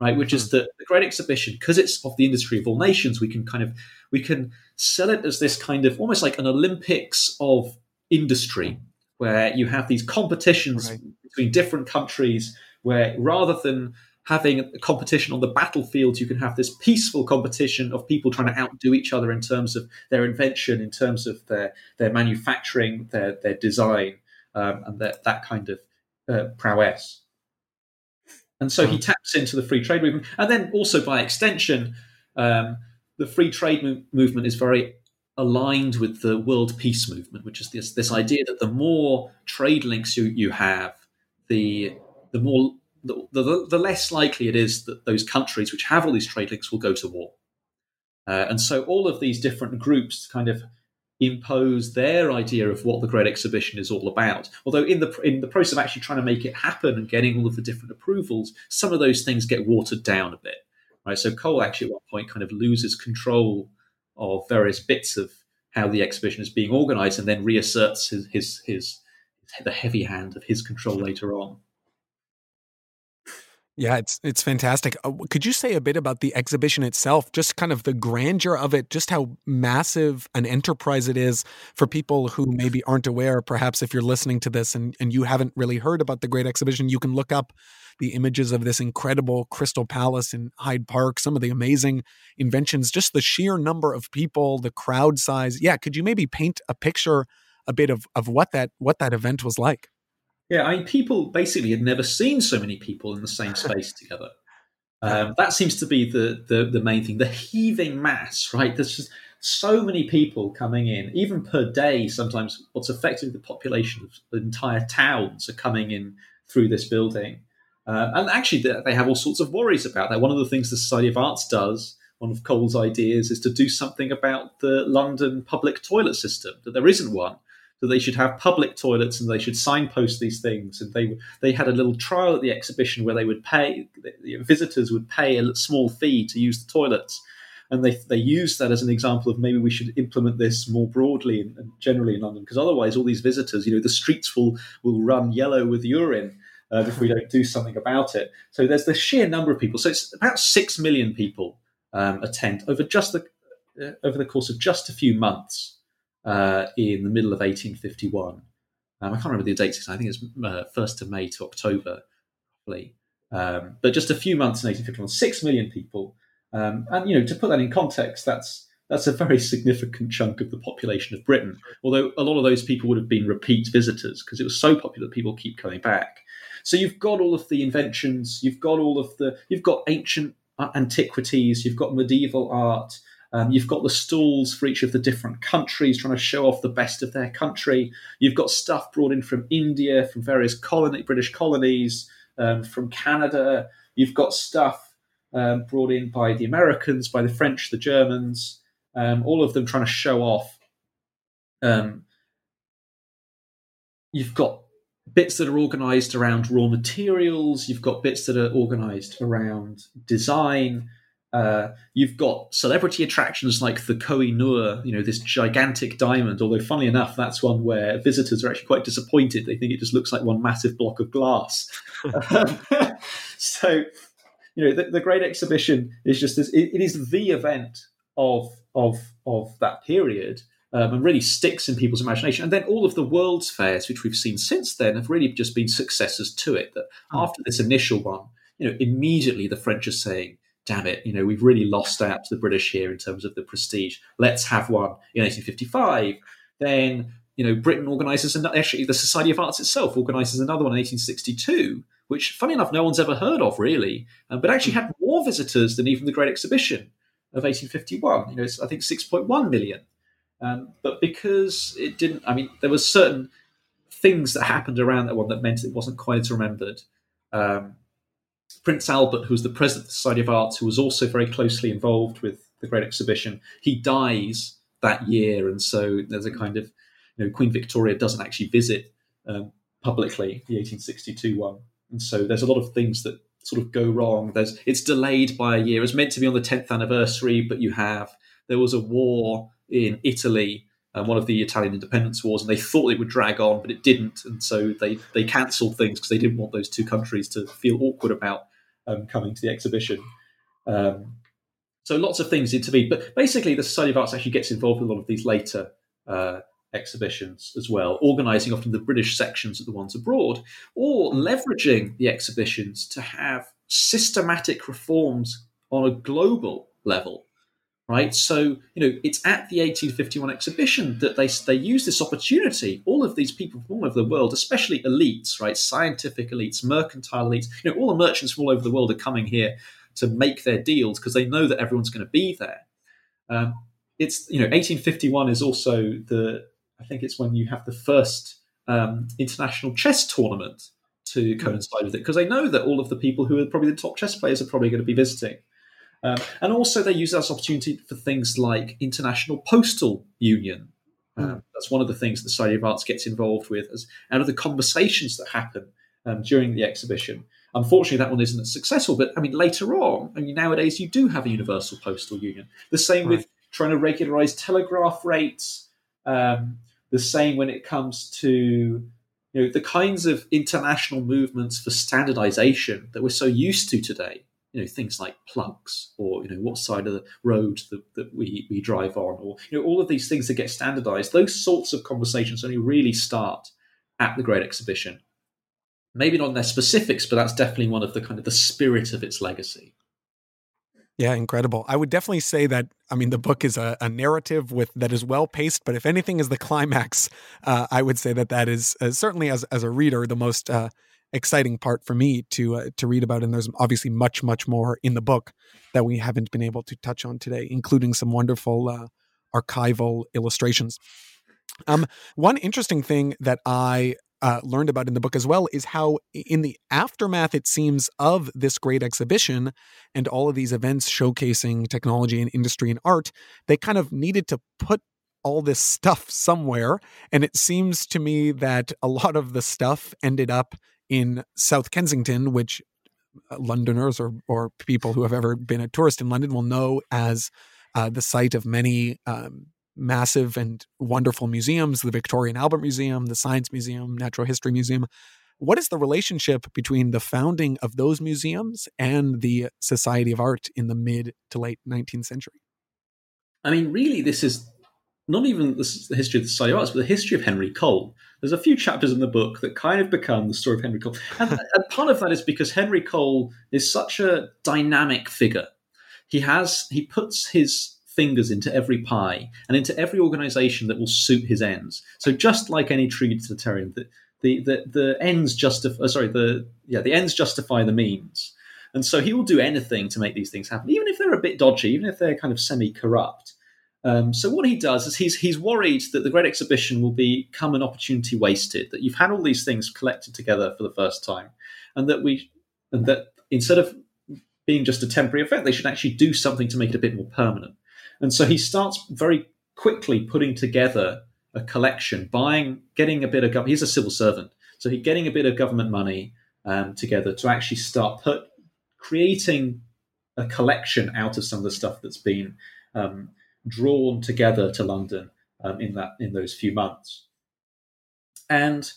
Right, which is hmm. that the Great Exhibition, because it's of the industry of all nations, we can kind of we can sell it as this kind of almost like an Olympics of industry, where you have these competitions right. between different countries where rather than having a competition on the battlefield, you can have this peaceful competition of people trying to outdo each other in terms of their invention, in terms of their their manufacturing, their their design, um, and that that kind of uh, prowess. And so he hmm. taps into the free trade movement, and then also by extension, um, the free trade mo- movement is very aligned with the world peace movement, which is this this idea that the more trade links you you have, the the more the, the, the, less likely it is that those countries which have all these trade links will go to war. Uh, and so all of these different groups kind of impose their idea of what the Great Exhibition is all about. Although in the in the process of actually trying to make it happen and getting all of the different approvals, some of those things get watered down a bit. Right. So Cole actually at one point kind of loses control of various bits of how the exhibition is being organized and then reasserts his his, his the heavy hand of his control later on. Yeah, it's it's fantastic. Uh, could you say a bit about the exhibition itself? Just kind of the grandeur of it, just how massive an enterprise it is for people who maybe aren't aware. Perhaps if you're listening to this and, and you haven't really heard about the Great Exhibition, you can look up the images of this incredible Crystal Palace in Hyde Park, some of the amazing inventions, just the sheer number of people, the crowd size. Yeah, could you maybe paint a picture a bit of of what that what that event was like? Yeah, I mean, people basically had never seen so many people in the same space together. Um, that seems to be the, the, the main thing. The heaving mass, right? There's just so many people coming in, even per day. Sometimes what's effectively the population of entire towns are coming in through this building. Uh, and actually, they have all sorts of worries about that. One of the things the Society of Arts does, one of Cole's ideas, is to do something about the London public toilet system. That there isn't one that they should have public toilets and they should signpost these things. And they they had a little trial at the exhibition where they would pay visitors would pay a small fee to use the toilets, and they they used that as an example of maybe we should implement this more broadly and, generally in London because otherwise all these visitors, you know, the streets will will run yellow with urine. Uh, if we don't do something about it, so there's the sheer number of people. So it's about six million people um, attend over just the uh, over the course of just a few months uh, in the middle of 1851. Um, I can't remember the dates. I think it's uh, first of May to October, probably. Um, but just a few months in 1851, six million people, um, and you know, to put that in context, that's that's a very significant chunk of the population of Britain. Although a lot of those people would have been repeat visitors because it was so popular, people keep coming back. So you've got all of the inventions, you've got all of the, you've got ancient antiquities, you've got medieval art, um, you've got the stalls for each of the different countries trying to show off the best of their country. You've got stuff brought in from India, from various colony, British colonies, um, from Canada. You've got stuff um, brought in by the Americans, by the French, the Germans, um, all of them trying to show off. Um, you've got bits that are organized around raw materials, you've got bits that are organized around design. Uh, you've got celebrity attractions like the Koh i Noor, you know, this gigantic diamond. Although, funnily enough, that's one where visitors are actually quite disappointed. They think it just looks like one massive block of glass. so, you know, the, the, Great Exhibition is just this, it, it is the event of of of that period. Um, and really sticks in people's imagination. And then all of the world's fairs, which we've seen since then, have really just been successors to it. That hmm. after this initial one, you know, immediately the French are saying, damn it, you know, we've really lost out to the British here in terms of the prestige. Let's have one in 1855. Then, you know, Britain organises, and actually the Society of Arts itself organises another one in 1862, which, funny enough, no one's ever heard of really, uh, but actually had more visitors than even the Great Exhibition of 1851. You know, it's, I think 6.1 million. Um, but because it didn't, I mean, there was certain things that happened around that one that meant it wasn't quite as remembered. Um, Prince Albert, who was the president of the Society of Arts, who was also very closely involved with the Great Exhibition, he dies that year, and so there's a kind of you know Queen Victoria doesn't actually visit um, publicly the 1862 one, and so there's a lot of things that sort of go wrong. There's it's delayed by a year. It's meant to be on the 10th anniversary, but you have there was a war in Italy um, one of the Italian independence wars, and they thought it would drag on, but it didn't, and so they they cancelled things because they didn't want those two countries to feel awkward about um, coming to the exhibition. Um, so lots of things intervene, but basically the Society of Arts actually gets involved in a lot of these later uh, exhibitions as well, organising often the British sections of the ones abroad, or leveraging the exhibitions to have systematic reforms on a global level right? So, you know, it's at the 1851 exhibition that they, they use this opportunity. All of these people from all over the world, especially elites, right? Scientific elites, mercantile elites, you know, all the merchants from all over the world are coming here to make their deals because they know that everyone's going to be there. Um, it's, you know, 1851 is also the, I think it's when you have the first um, international chess tournament to hmm. coincide with it because they know that all of the people who are probably the top chess players are probably going to be visiting. Um, and also, they use that as opportunity for things like international postal union. Um, that's one of the things the Society of Arts gets involved with, as out of the conversations that happen um, during the exhibition. Unfortunately, that one isn't as successful. But I mean, later on, I mean, nowadays you do have a universal postal union. The same right. with trying to regularize telegraph rates. Um, the same when it comes to you know the kinds of international movements for standardization that we're so used to today you know things like plugs or you know what side of the road that, that we, we drive on or you know all of these things that get standardized those sorts of conversations only really start at the great exhibition maybe not in their specifics but that's definitely one of the kind of the spirit of its legacy yeah, incredible. I would definitely say that. I mean, the book is a, a narrative with that is well paced, but if anything is the climax, uh, I would say that that is uh, certainly as as a reader the most uh, exciting part for me to uh, to read about. And there's obviously much much more in the book that we haven't been able to touch on today, including some wonderful uh, archival illustrations. Um, one interesting thing that I uh, learned about in the book as well is how, in the aftermath, it seems, of this great exhibition and all of these events showcasing technology and industry and art, they kind of needed to put all this stuff somewhere. And it seems to me that a lot of the stuff ended up in South Kensington, which uh, Londoners or or people who have ever been a tourist in London will know as uh, the site of many um, massive and wonderful museums: the Victoria and Albert Museum, the Science Museum, Natural History Museum. What is the relationship between the founding of those museums and the Society of Art in the mid to late 19th century? I mean, really, this is not even the, history of the Society of Arts, but the history of Henry Cole. There's a few chapters in the book that kind of become the story of Henry Cole. And, and part of that is because Henry Cole is such a dynamic figure. He has he puts his fingers into every pie and into every organization that will suit his ends. So just like any true utilitarian, the the the, the ends justify uh, sorry, the yeah, the ends justify the means. And so he will do anything to make these things happen, even if they're a bit dodgy, even if they're kind of semi-corrupt. Um, so what he does is he's he's worried that the Great Exhibition will become an opportunity wasted. That you've had all these things collected together for the first time, and that we and that instead of being just a temporary effect, they should actually do something to make it a bit more permanent. And so he starts very quickly putting together a collection, buying, getting a bit of government. He's a civil servant, so he's getting a bit of government money um, together to actually start put creating a collection out of some of the stuff that's been um, drawn together to London um, in that in those few months. And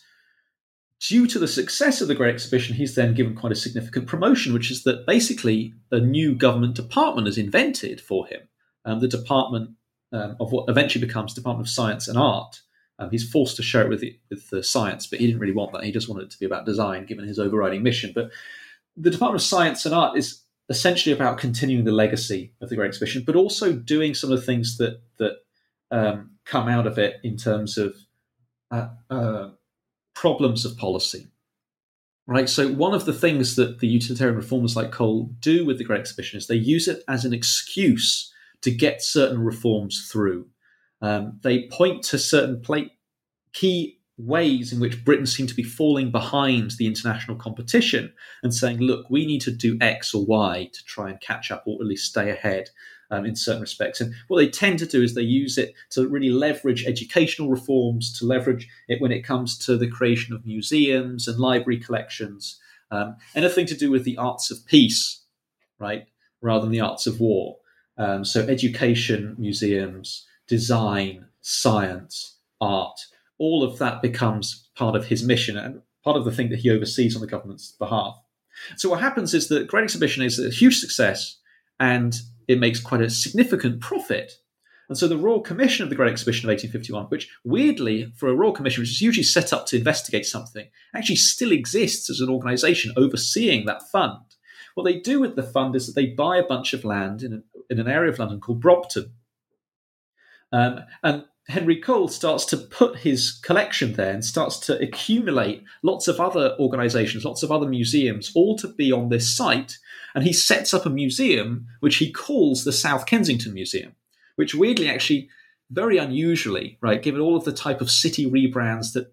due to the success of the Great Exhibition, he's then given quite a significant promotion, which is that basically a new government department is invented for him. Um, the department um, of what eventually becomes Department of Science and Art. Um, he's forced to share it with the, with the science, but he didn't really want that. He just wanted it to be about design, given his overriding mission. But the Department of Science and Art is essentially about continuing the legacy of the Great Exhibition, but also doing some of the things that that um, come out of it in terms of uh, uh, problems of policy. Right. So one of the things that the utilitarian reformers like Cole do with the Great Exhibition is they use it as an excuse to get certain reforms through. Um, they point to certain key ways in which Britain seemed to be falling behind the international competition and saying, look, we need to do X or Y to try and catch up or at least stay ahead um, in certain respects. And what they tend to do is they use it to really leverage educational reforms, to leverage it when it comes to the creation of museums and library collections, um, anything to do with the arts of peace, right, rather than the arts of war. Um, so education, museums, design, science, art all of that becomes part of his mission and part of the thing that he oversees on the government's behalf. So what happens is that Great Exhibition is a huge success and it makes quite a significant profit. And so the Royal Commission of the Great Exhibition of 1851, which weirdly, for a Royal Commission, which is usually set up to investigate something, actually still exists as an organization overseeing that fund. What they do with the fund is that they buy a bunch of land in, a, in an area of London called Brompton. Um, and Henry Cole starts to put his collection there and starts to accumulate lots of other organizations, lots of other museums, all to be on this site. And he sets up a museum which he calls the South Kensington Museum, which weirdly, actually, very unusually, right, given all of the type of city rebrands that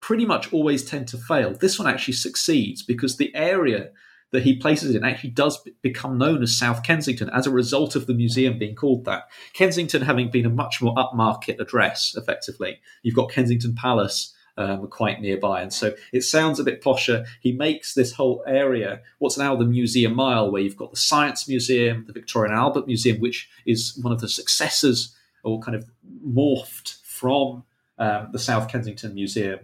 pretty much always tend to fail, this one actually succeeds because the area that he places it in actually does become known as South Kensington as a result of the museum being called that. Kensington having been a much more upmarket address, effectively. You've got Kensington Palace um, quite nearby. And so it sounds a bit posher. He makes this whole area what's now the Museum Mile, where you've got the Science Museum, the Victoria and Albert Museum, which is one of the successors or kind of morphed from um, the South Kensington Museum.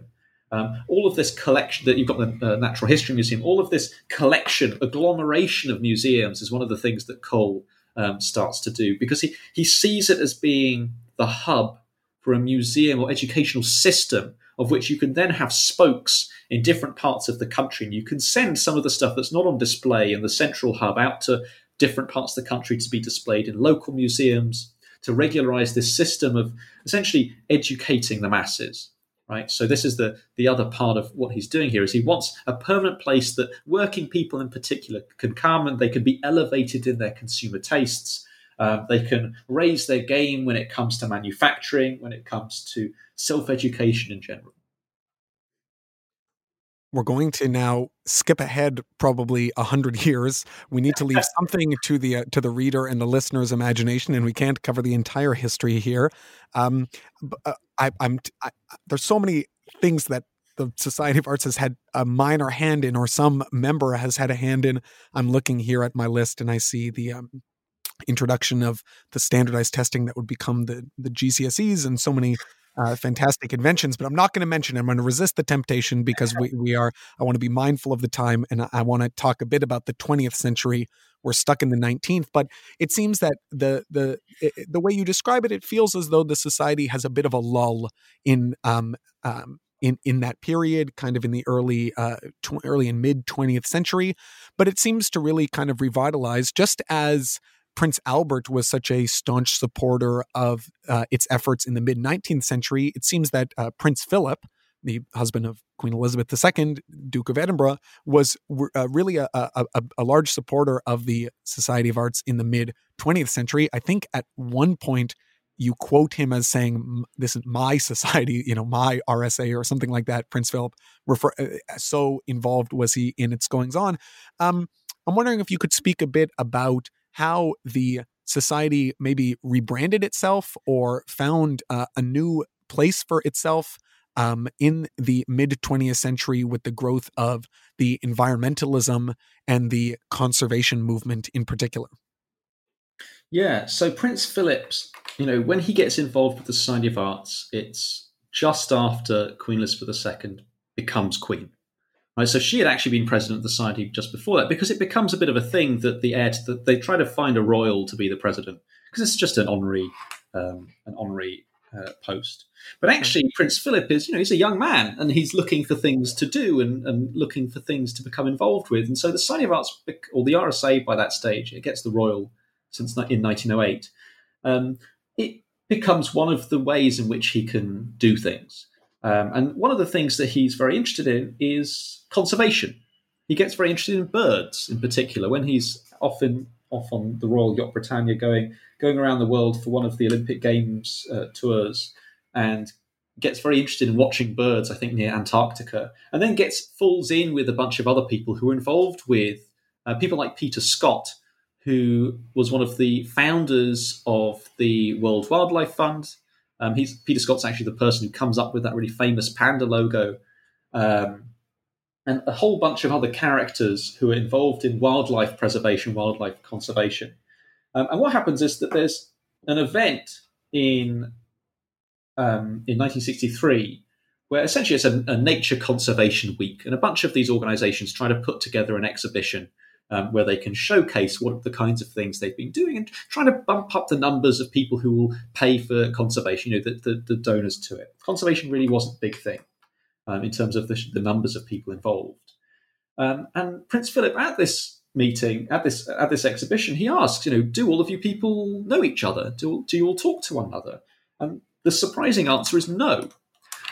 Um, all of this collection that you've got the uh, Natural History Museum, all of this collection, agglomeration of museums is one of the things that Cole um, starts to do because he, he sees it as being the hub for a museum or educational system of which you can then have spokes in different parts of the country. And you can send some of the stuff that's not on display in the central hub out to different parts of the country to be displayed in local museums to regularize this system of essentially educating the masses right so this is the the other part of what he's doing here is he wants a permanent place that working people in particular can come and they can be elevated in their consumer tastes um, they can raise their game when it comes to manufacturing when it comes to self education in general. We're going to now skip ahead probably a hundred years. We need to leave something to the uh, to the reader and the listener's imagination, and we can't cover the entire history here. Um, uh, I, am there's so many things that the Society of Arts has had a minor hand in, or some member has had a hand in. I'm looking here at my list, and I see the um, introduction of the standardized testing that would become the the GCSEs, and so many uh, fantastic inventions, but I'm not going to mention. I'm going to resist the temptation because we, we are. I want to be mindful of the time, and I, I want to talk a bit about the 20th century. We're stuck in the 19th, but it seems that the the the way you describe it, it feels as though the society has a bit of a lull in um, um, in in that period, kind of in the early uh, tw- early and mid 20th century. But it seems to really kind of revitalize, just as Prince Albert was such a staunch supporter of uh, its efforts in the mid 19th century, it seems that uh, Prince Philip, the husband of Queen Elizabeth II, Duke of Edinburgh, was uh, really a, a, a, large supporter of the Society of Arts in the mid 20th century. I think at one point you quote him as saying, "This is my society," you know, my RSA or something like that. Prince Philip, refer- uh, so involved was he in its goings on. Um, I'm wondering if you could speak a bit about how the society maybe rebranded itself or found uh, a new place for itself um, in the mid 20th century with the growth of the environmentalism and the conservation movement in particular. Yeah, so Prince Philip's, you know, when he gets involved with the Society of Arts, it's just after Queen Elizabeth II becomes queen. Right, so she had actually been president of the society just before that because it becomes a bit of a thing that the heir to that they try to find a royal to be the president because it's just an honorary um, an honorary uh, post. But actually, Prince Philip is you know he's a young man and he's looking for things to do and, and looking for things to become involved with. And so the Society of Arts or the RSA by that stage it gets the royal since in 1908. Um, it becomes one of the ways in which he can do things. Um, and one of the things that he's very interested in is conservation. He gets very interested in birds, in particular, when he's often off on the Royal Yacht Britannia, going going around the world for one of the Olympic Games uh, tours, and gets very interested in watching birds. I think near Antarctica, and then gets falls in with a bunch of other people who are involved with uh, people like Peter Scott, who was one of the founders of the World Wildlife Fund um, he's Peter Scott's actually the person who comes up with that really famous panda logo, um, and a whole bunch of other characters who are involved in wildlife preservation, wildlife conservation. Um, and what happens is that there's an event in um, in 1963 where essentially it's a, a, nature conservation week, and a bunch of these organisations try to put together an exhibition um, where they can showcase what the kinds of things they've been doing and trying to bump up the numbers of people who will pay for conservation, you know, the, the, the donors to it. Conservation really wasn't a big thing um, in terms of the, the, numbers of people involved. Um, and Prince Philip at this meeting, at this at this exhibition, he asks, you know, do all of you people know each other? Do, do you all talk to one another? And the surprising answer is no.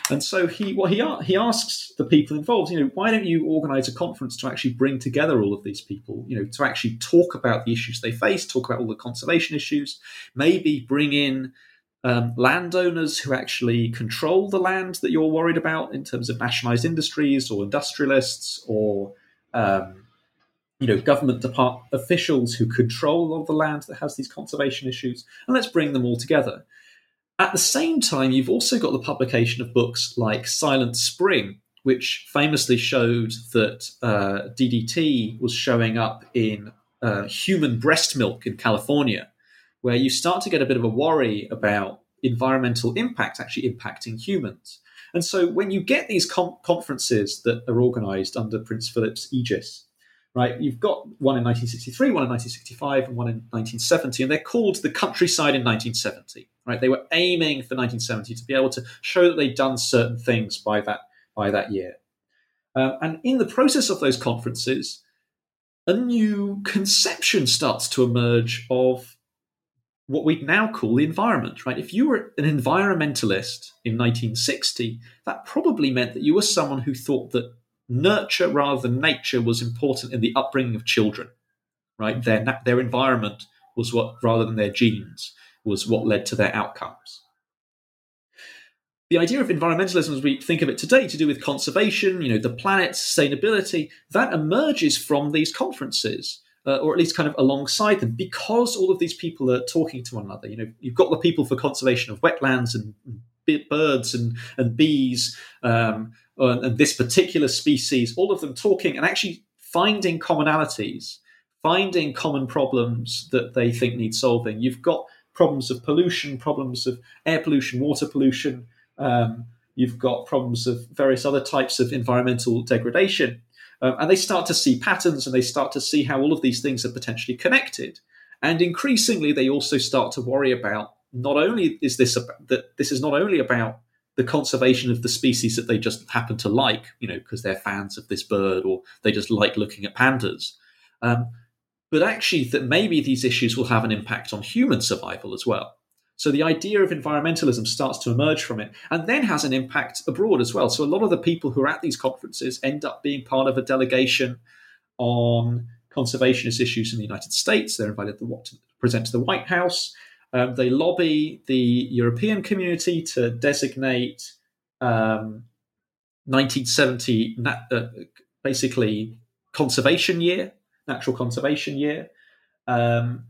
And so he, well, he he asks the people involved, you know, why don't you organise a conference to actually bring together all of these people, you know, to actually talk about the issues they face, talk about all the conservation issues, maybe bring in um, landowners who actually control the land that you're worried about in terms of nationalised industries or industrialists or um, you know, government department officials who control a lot of the land that has these conservation issues, and let's bring them all together. At the same time, you've also got the publication of books like Silent Spring, which famously showed that uh, DDT was showing up in uh, human breast milk in California, where you start to get a bit of a worry about environmental impact actually impacting humans. And so when you get these com- conferences that are organized under Prince Philip's aegis, right, you've got one in 1963, one in 1965, and one in 1970, and they're called the Countryside in 1970, right? They were aiming for 1970 to be able to show that they'd done certain things by that, by that year. Um, and in the process of those conferences, a new conception starts to emerge of what we'd now call the environment, right? If you were an environmentalist in 1960, that probably meant that you were someone who thought that nurture rather than nature was important in the upbringing of children, right? Their, their environment was what, rather than their genes, was what led to their outcomes. The idea of environmentalism, as we think of it today, to do with conservation, you know, the planet, sustainability, that emerges from these conferences uh, or at least kind of alongside them, because all of these people are talking to one another. You know, you've got the people for conservation of wetlands and birds and and bees um, and this particular species, all of them talking and actually finding commonalities, finding common problems that they think need solving. You've got problems of pollution, problems of air pollution, water pollution. Um, you've got problems of various other types of environmental degradation. Um, and they start to see patterns and they start to see how all of these things are potentially connected. And increasingly, they also start to worry about not only is this about, that this is not only about the conservation of the species that they just happen to like, you know, because they're fans of this bird or they just like looking at pandas, um, but actually that maybe these issues will have an impact on human survival as well. So the idea of environmentalism starts to emerge from it and then has an impact abroad as well. So a lot of the people who are at these conferences end up being part of a delegation on conservationist issues in the United States. They're invited to, to present to the White House. Um, they lobby the European community to designate um, 1970 uh, basically conservation year, natural conservation year. Um,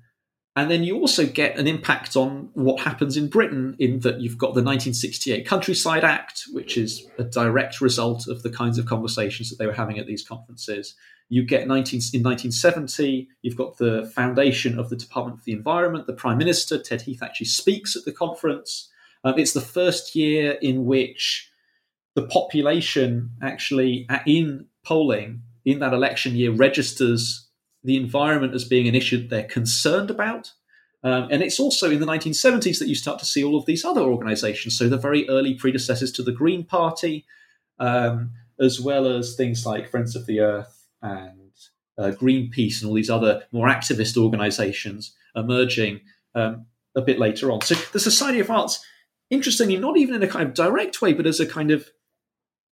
and then you also get an impact on what happens in Britain, in that you've got the 1968 Countryside Act, which is a direct result of the kinds of conversations that they were having at these conferences. You get 19, in 1970, you've got the foundation of the Department of the Environment. The Prime Minister, Ted Heath, actually speaks at the conference. Um, it's the first year in which the population actually, in polling in that election year, registers the environment as being an issue they're concerned about. Um, and it's also in the 1970s that you start to see all of these other organizations. So the very early predecessors to the Green Party, um, as well as things like Friends of the Earth and uh, Greenpeace and all these other more activist organizations emerging um, a bit later on. So the Society of Arts, interestingly, not even in a kind of direct way, but as a kind of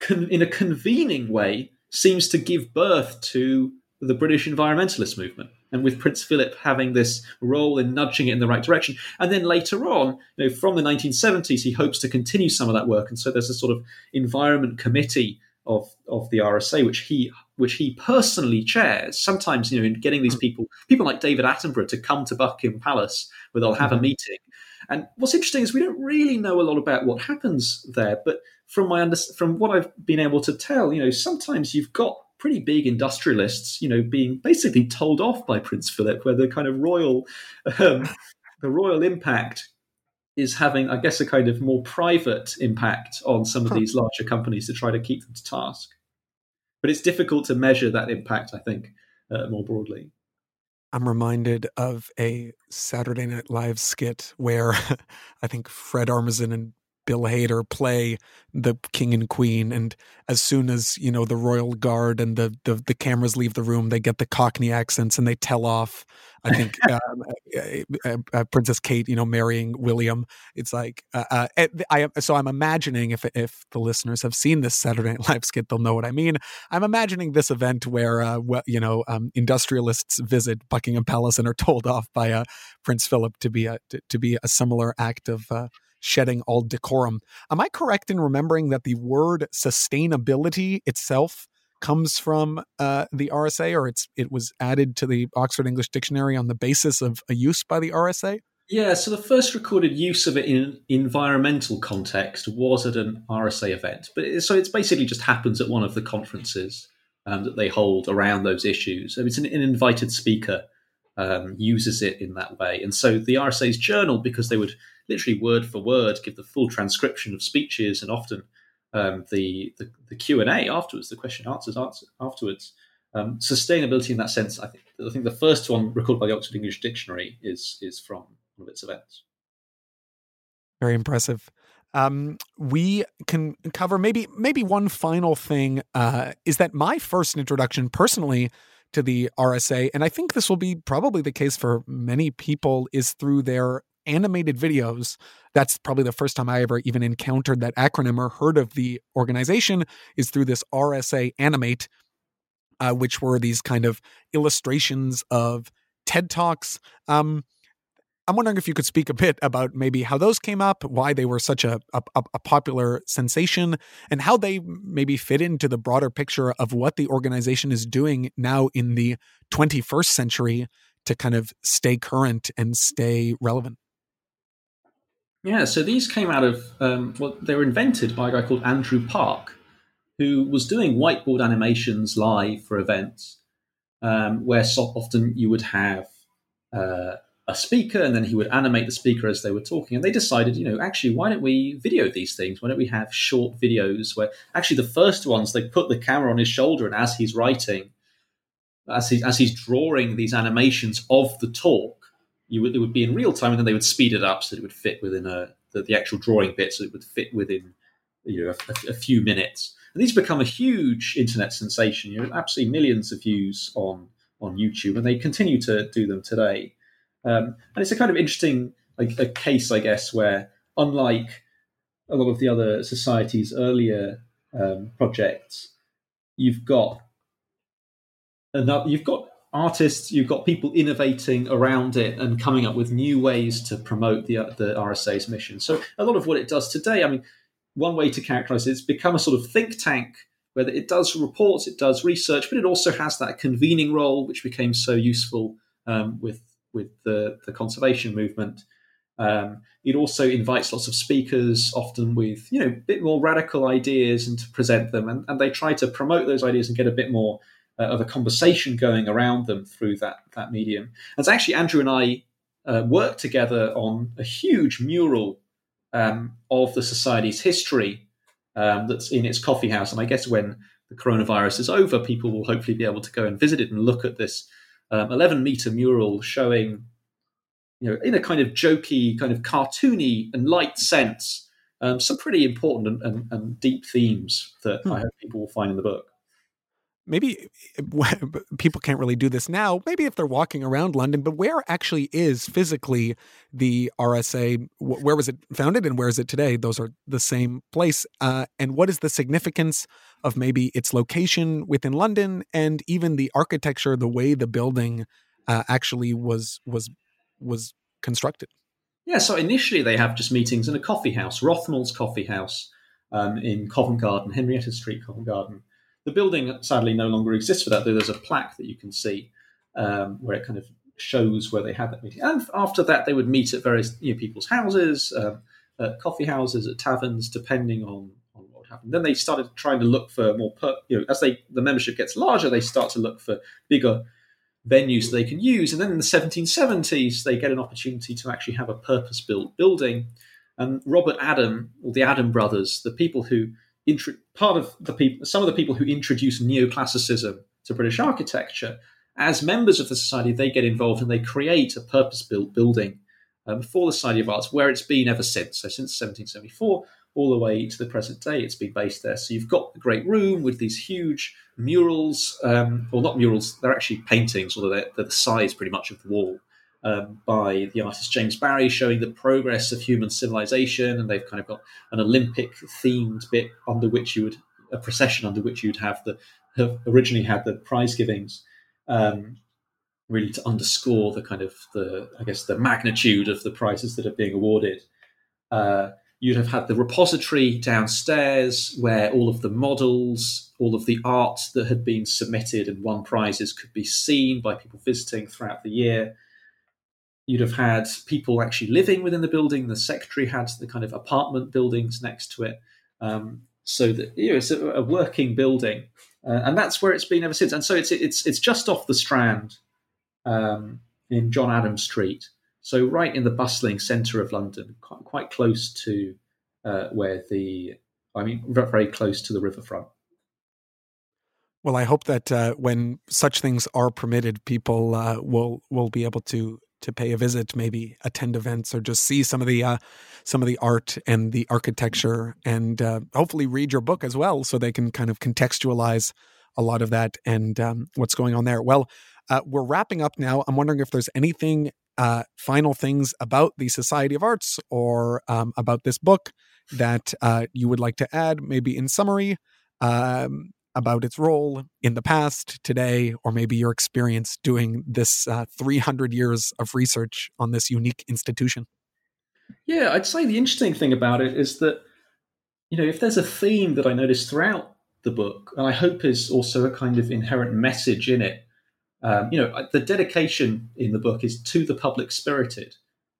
con- in a convening way, seems to give birth to the British environmentalist movement, and with Prince Philip having this role in nudging it in the right direction. And then later on, you know, from the 1970s, he hopes to continue some of that work, and so there's a sort of environment committee of of the RSA, which he which he personally chairs. Sometimes, you know, in getting these hmm. people, people like David Attenborough, to come to Buckingham Palace, where they'll have mm-hmm. a meeting. And what's interesting is we don't really know a lot about what happens there, but from my under, from what I've been able to tell, you know, sometimes you've got pretty big industrialists, you know, being basically told off by Prince Philip, where the kind of royal, um, the royal impact is having, I guess, a kind of more private impact on some of these larger companies to try to keep them to task. But it's difficult to measure that impact, I think, uh, more broadly. I'm reminded of a Saturday Night Live skit where I think Fred Armisen and Bill Hader play the king and queen, and as soon as you know the royal guard and the the, the cameras leave the room, they get the Cockney accents and they tell off. I think um, uh, uh, Princess Kate, you know, marrying William. It's like uh, uh, eh, I so I'm imagining if if the listeners have seen this Saturday Night Live skit, they'll know what I mean. I'm imagining this event where uh, well, you know um, industrialists visit Buckingham Palace and are told off by uh, Prince Philip to be a to, to be a similar act of shedding all decorum. Am I correct in remembering that the word sustainability itself comes from uh, the RSA, or it's it was added to the Oxford English Dictionary on the basis of a use by the RSA? Yeah, so the first recorded use of it in an environmental context was at an RSA event, but it, so it's basically just happens at one of the conferences um, that they hold around those issues. I mean, it's an, an invited speaker um, uses it in that way, and so the RSA's journal, because they would literally word for word give the full transcription of speeches and often um, the, the, the Q and A afterwards, the question answers answer afterwards. Um, sustainability in that sense, I think I think the first one recorded by the Oxford English Dictionary is is from one of its events. Very impressive. Um, we can cover maybe maybe one final thing uh, is that my first introduction personally to the RSA, and I think this will be probably the case for many people, is through their animated videos. That's probably the first time I ever even encountered that acronym or heard of the organization is through this RSA Animate, uh, which were these kind of illustrations of TED Talks. Um, I'm wondering if you could speak a bit about maybe how those came up, why they were such a, a, a, popular sensation, and how they maybe fit into the broader picture of what the organization is doing now in the 21st century to kind of stay current and stay relevant. Yeah, so these came out of, um, well, they were invented by a guy called Andrew Park, who was doing whiteboard animations live for events, um, where so often you would have. Uh, a speaker and then he would animate the speaker as they were talking. And they decided, you know, actually, why don't we video these things? Why don't we have short videos where actually the first ones they put the camera on his shoulder and as he's writing, as he as he's drawing these animations of the talk, you would it would be in real time and then they would speed it up so it would fit within a the, the actual drawing bit so it would fit within you know a, a few minutes. And these become a huge internet sensation. You know, absolutely millions of views on on YouTube, and they continue to do them today. Um, and it's a kind of interesting like a case, I guess, where unlike a lot of the other society's earlier um, projects, you've got another, you've got artists, you've got people innovating around it and coming up with new ways to promote the the RSA's mission. So a lot of what it does today, I mean, one way to characterize it, it's become a sort of think tank where it does reports, it does research, but it also has that convening role, which became so useful um, with with the, the conservation movement. Um, it also invites lots of speakers, often with you know a bit more radical ideas, and to present them. And, and they try to promote those ideas and get a bit more uh, of a conversation going around them through that that medium. And it's actually Andrew and I uh, worked together on a huge mural um, of the society's history um, that's in its coffee house. And I guess when the coronavirus is over, people will hopefully be able to go and visit it and look at this um, 11 meter mural showing, you know, in a kind of jokey, kind of cartoony and light sense, um, some pretty important and, and, and deep themes that hmm. I hope people will find in the book maybe people can't really do this now. Maybe if they're walking around London, but where actually is physically the RSA? Where was it founded and where is it today? Those are the same place. Uh, and what is the significance of maybe its location within London and even the architecture, the way the building uh, actually was was was constructed? Yeah. So initially, they have just meetings in a coffee house, Rawthmell's Coffee House. Um, in Covent Garden, Henrietta Street, Covent Garden, the building sadly no longer exists for that, though there's a plaque that you can see um, where it kind of shows where they had that meeting. And after that, they would meet at various you know, people's houses, um, at coffee houses, at taverns, depending on, on what happened. Then they started trying to look for more, per, you know, as they the membership gets larger, they start to look for bigger venues they can use. And then in the 1770s, they get an opportunity to actually have a purpose built building. And Robert Adam, or the Adam brothers, the people who intro- part of the people, some of the people who introduce neoclassicism to British architecture, as members of the society, they get involved and they create a purpose-built building um, for the Society of Arts, where it's been ever since. So since 1774, all the way to the present day, it's been based there. So you've got the great room with these huge murals, um, well, not murals, they're actually paintings, although they're, they're the size pretty much of the wall um, by the artist James Barry, showing the progress of human civilization. And they've kind of got an Olympic themed bit under which you would, a procession under which you'd have the, have originally had the prize givings. Um, really to underscore the kind of the I guess the magnitude of the prizes that are being awarded. Uh, You'd have had the repository downstairs where all of the models, all of the art that had been submitted and won prizes could be seen by people visiting throughout the year. You'd have had people actually living within the building. The secretary had the kind of apartment buildings next to it. Um, so that you know, it's a, a working building, uh, and that's where it's been ever since. And so it's it's it's just off the Strand um, in John Adams Street, so right in the bustling centre of London, quite, quite close to uh, where the, I mean, very close to the riverfront. Well, I hope that uh, when such things are permitted, people uh, will will be able to to pay a visit, maybe attend events, or just see some of the uh, some of the art and the architecture, and uh, hopefully read your book as well, so they can kind of contextualize a lot of that and um, what's going on there. Well, uh, we're wrapping up now. I'm wondering if there's anything uh, final things about the Society of Arts or um, about this book that uh, you would like to add, maybe in summary, um, about its role in the past, today, or maybe your experience doing this uh, 300 years of research on this unique institution? Yeah, I'd say the interesting thing about it is that, you know, if there's a theme that I noticed throughout the book, and I hope is also a kind of inherent message in it, um, you know, the dedication in the book is to the public spirited,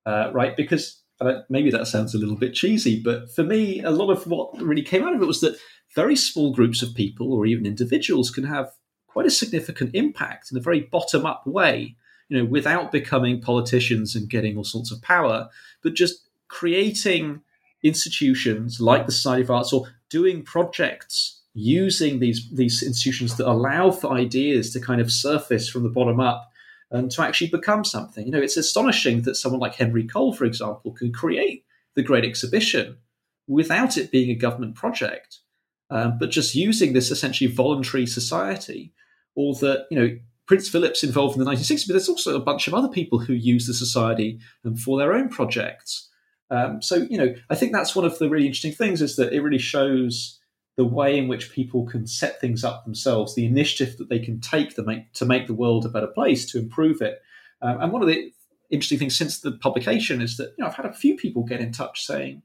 uh, right? Because uh, maybe that sounds a little bit cheesy, but for me, a lot of what really came out of it was that very small groups of people or even individuals can have quite a significant impact in a very bottom up way, you know, without becoming politicians and getting all sorts of power, but just creating institutions like the Society of Arts or doing projects using these these institutions that allow for ideas to kind of surface from the bottom up and to actually become something. You know, it's astonishing that someone like Henry Cole, for example, can create the Great Exhibition without it being a government project, um, but just using this essentially voluntary society, or that you know. Prince Philip's involved in the 1960s, but there's also a bunch of other people who use the society for their own projects. Um, so, you know, I think that's one of the really interesting things is that it really shows the way in which people can set things up themselves, the initiative that they can take to make to make the world a better place, to improve it. Um, and one of the interesting things since the publication is that you know I've had a few people get in touch saying,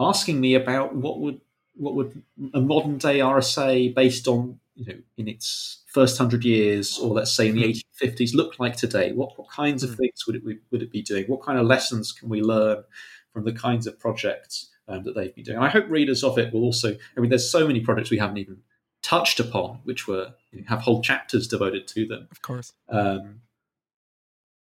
asking me about what would what would a modern day RSA based on you know in its first hundred years, or let's say in the 1850s, hmm. look like today? What what kinds of hmm. things would it would it be doing? What kind of lessons can we learn from the kinds of projects um, that they've been doing. And I hope readers of it will also. I mean, there's so many projects we haven't even touched upon, which were you know, have whole chapters devoted to them. Of course. Um,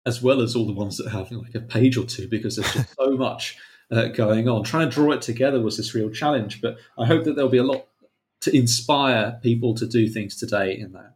as well as all the ones that have like a page or two, because there's just so much uh, going on. Trying to draw it together was this real challenge, but I hope that there'll be a lot to inspire people to do things today in that.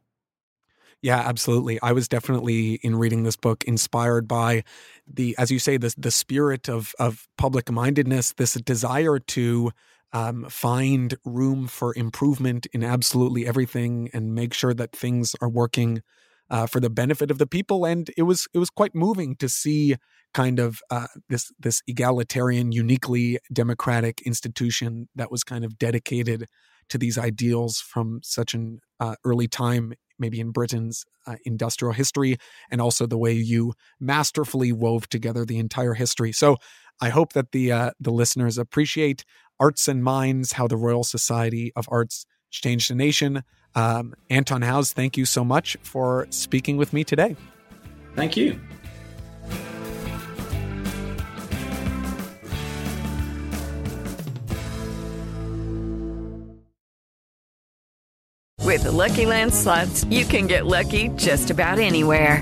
Yeah, absolutely. I was definitely in reading this book inspired by the, as you say, the the spirit of of public mindedness, this desire to um, find room for improvement in absolutely everything and make sure that things are working uh, for the benefit of the people. And it was it was quite moving to see kind of uh, this this egalitarian, uniquely democratic institution that was kind of dedicated to these ideals from such an uh, early time maybe in Britain's uh, industrial history, and also the way you masterfully wove together the entire history. So I hope that the uh, the listeners appreciate Arts and Minds, how the Royal Society of Arts changed the nation. Um, Anton Howes, thank you so much for speaking with me today. Thank you. With the Lucky Land slots, you can get lucky just about anywhere.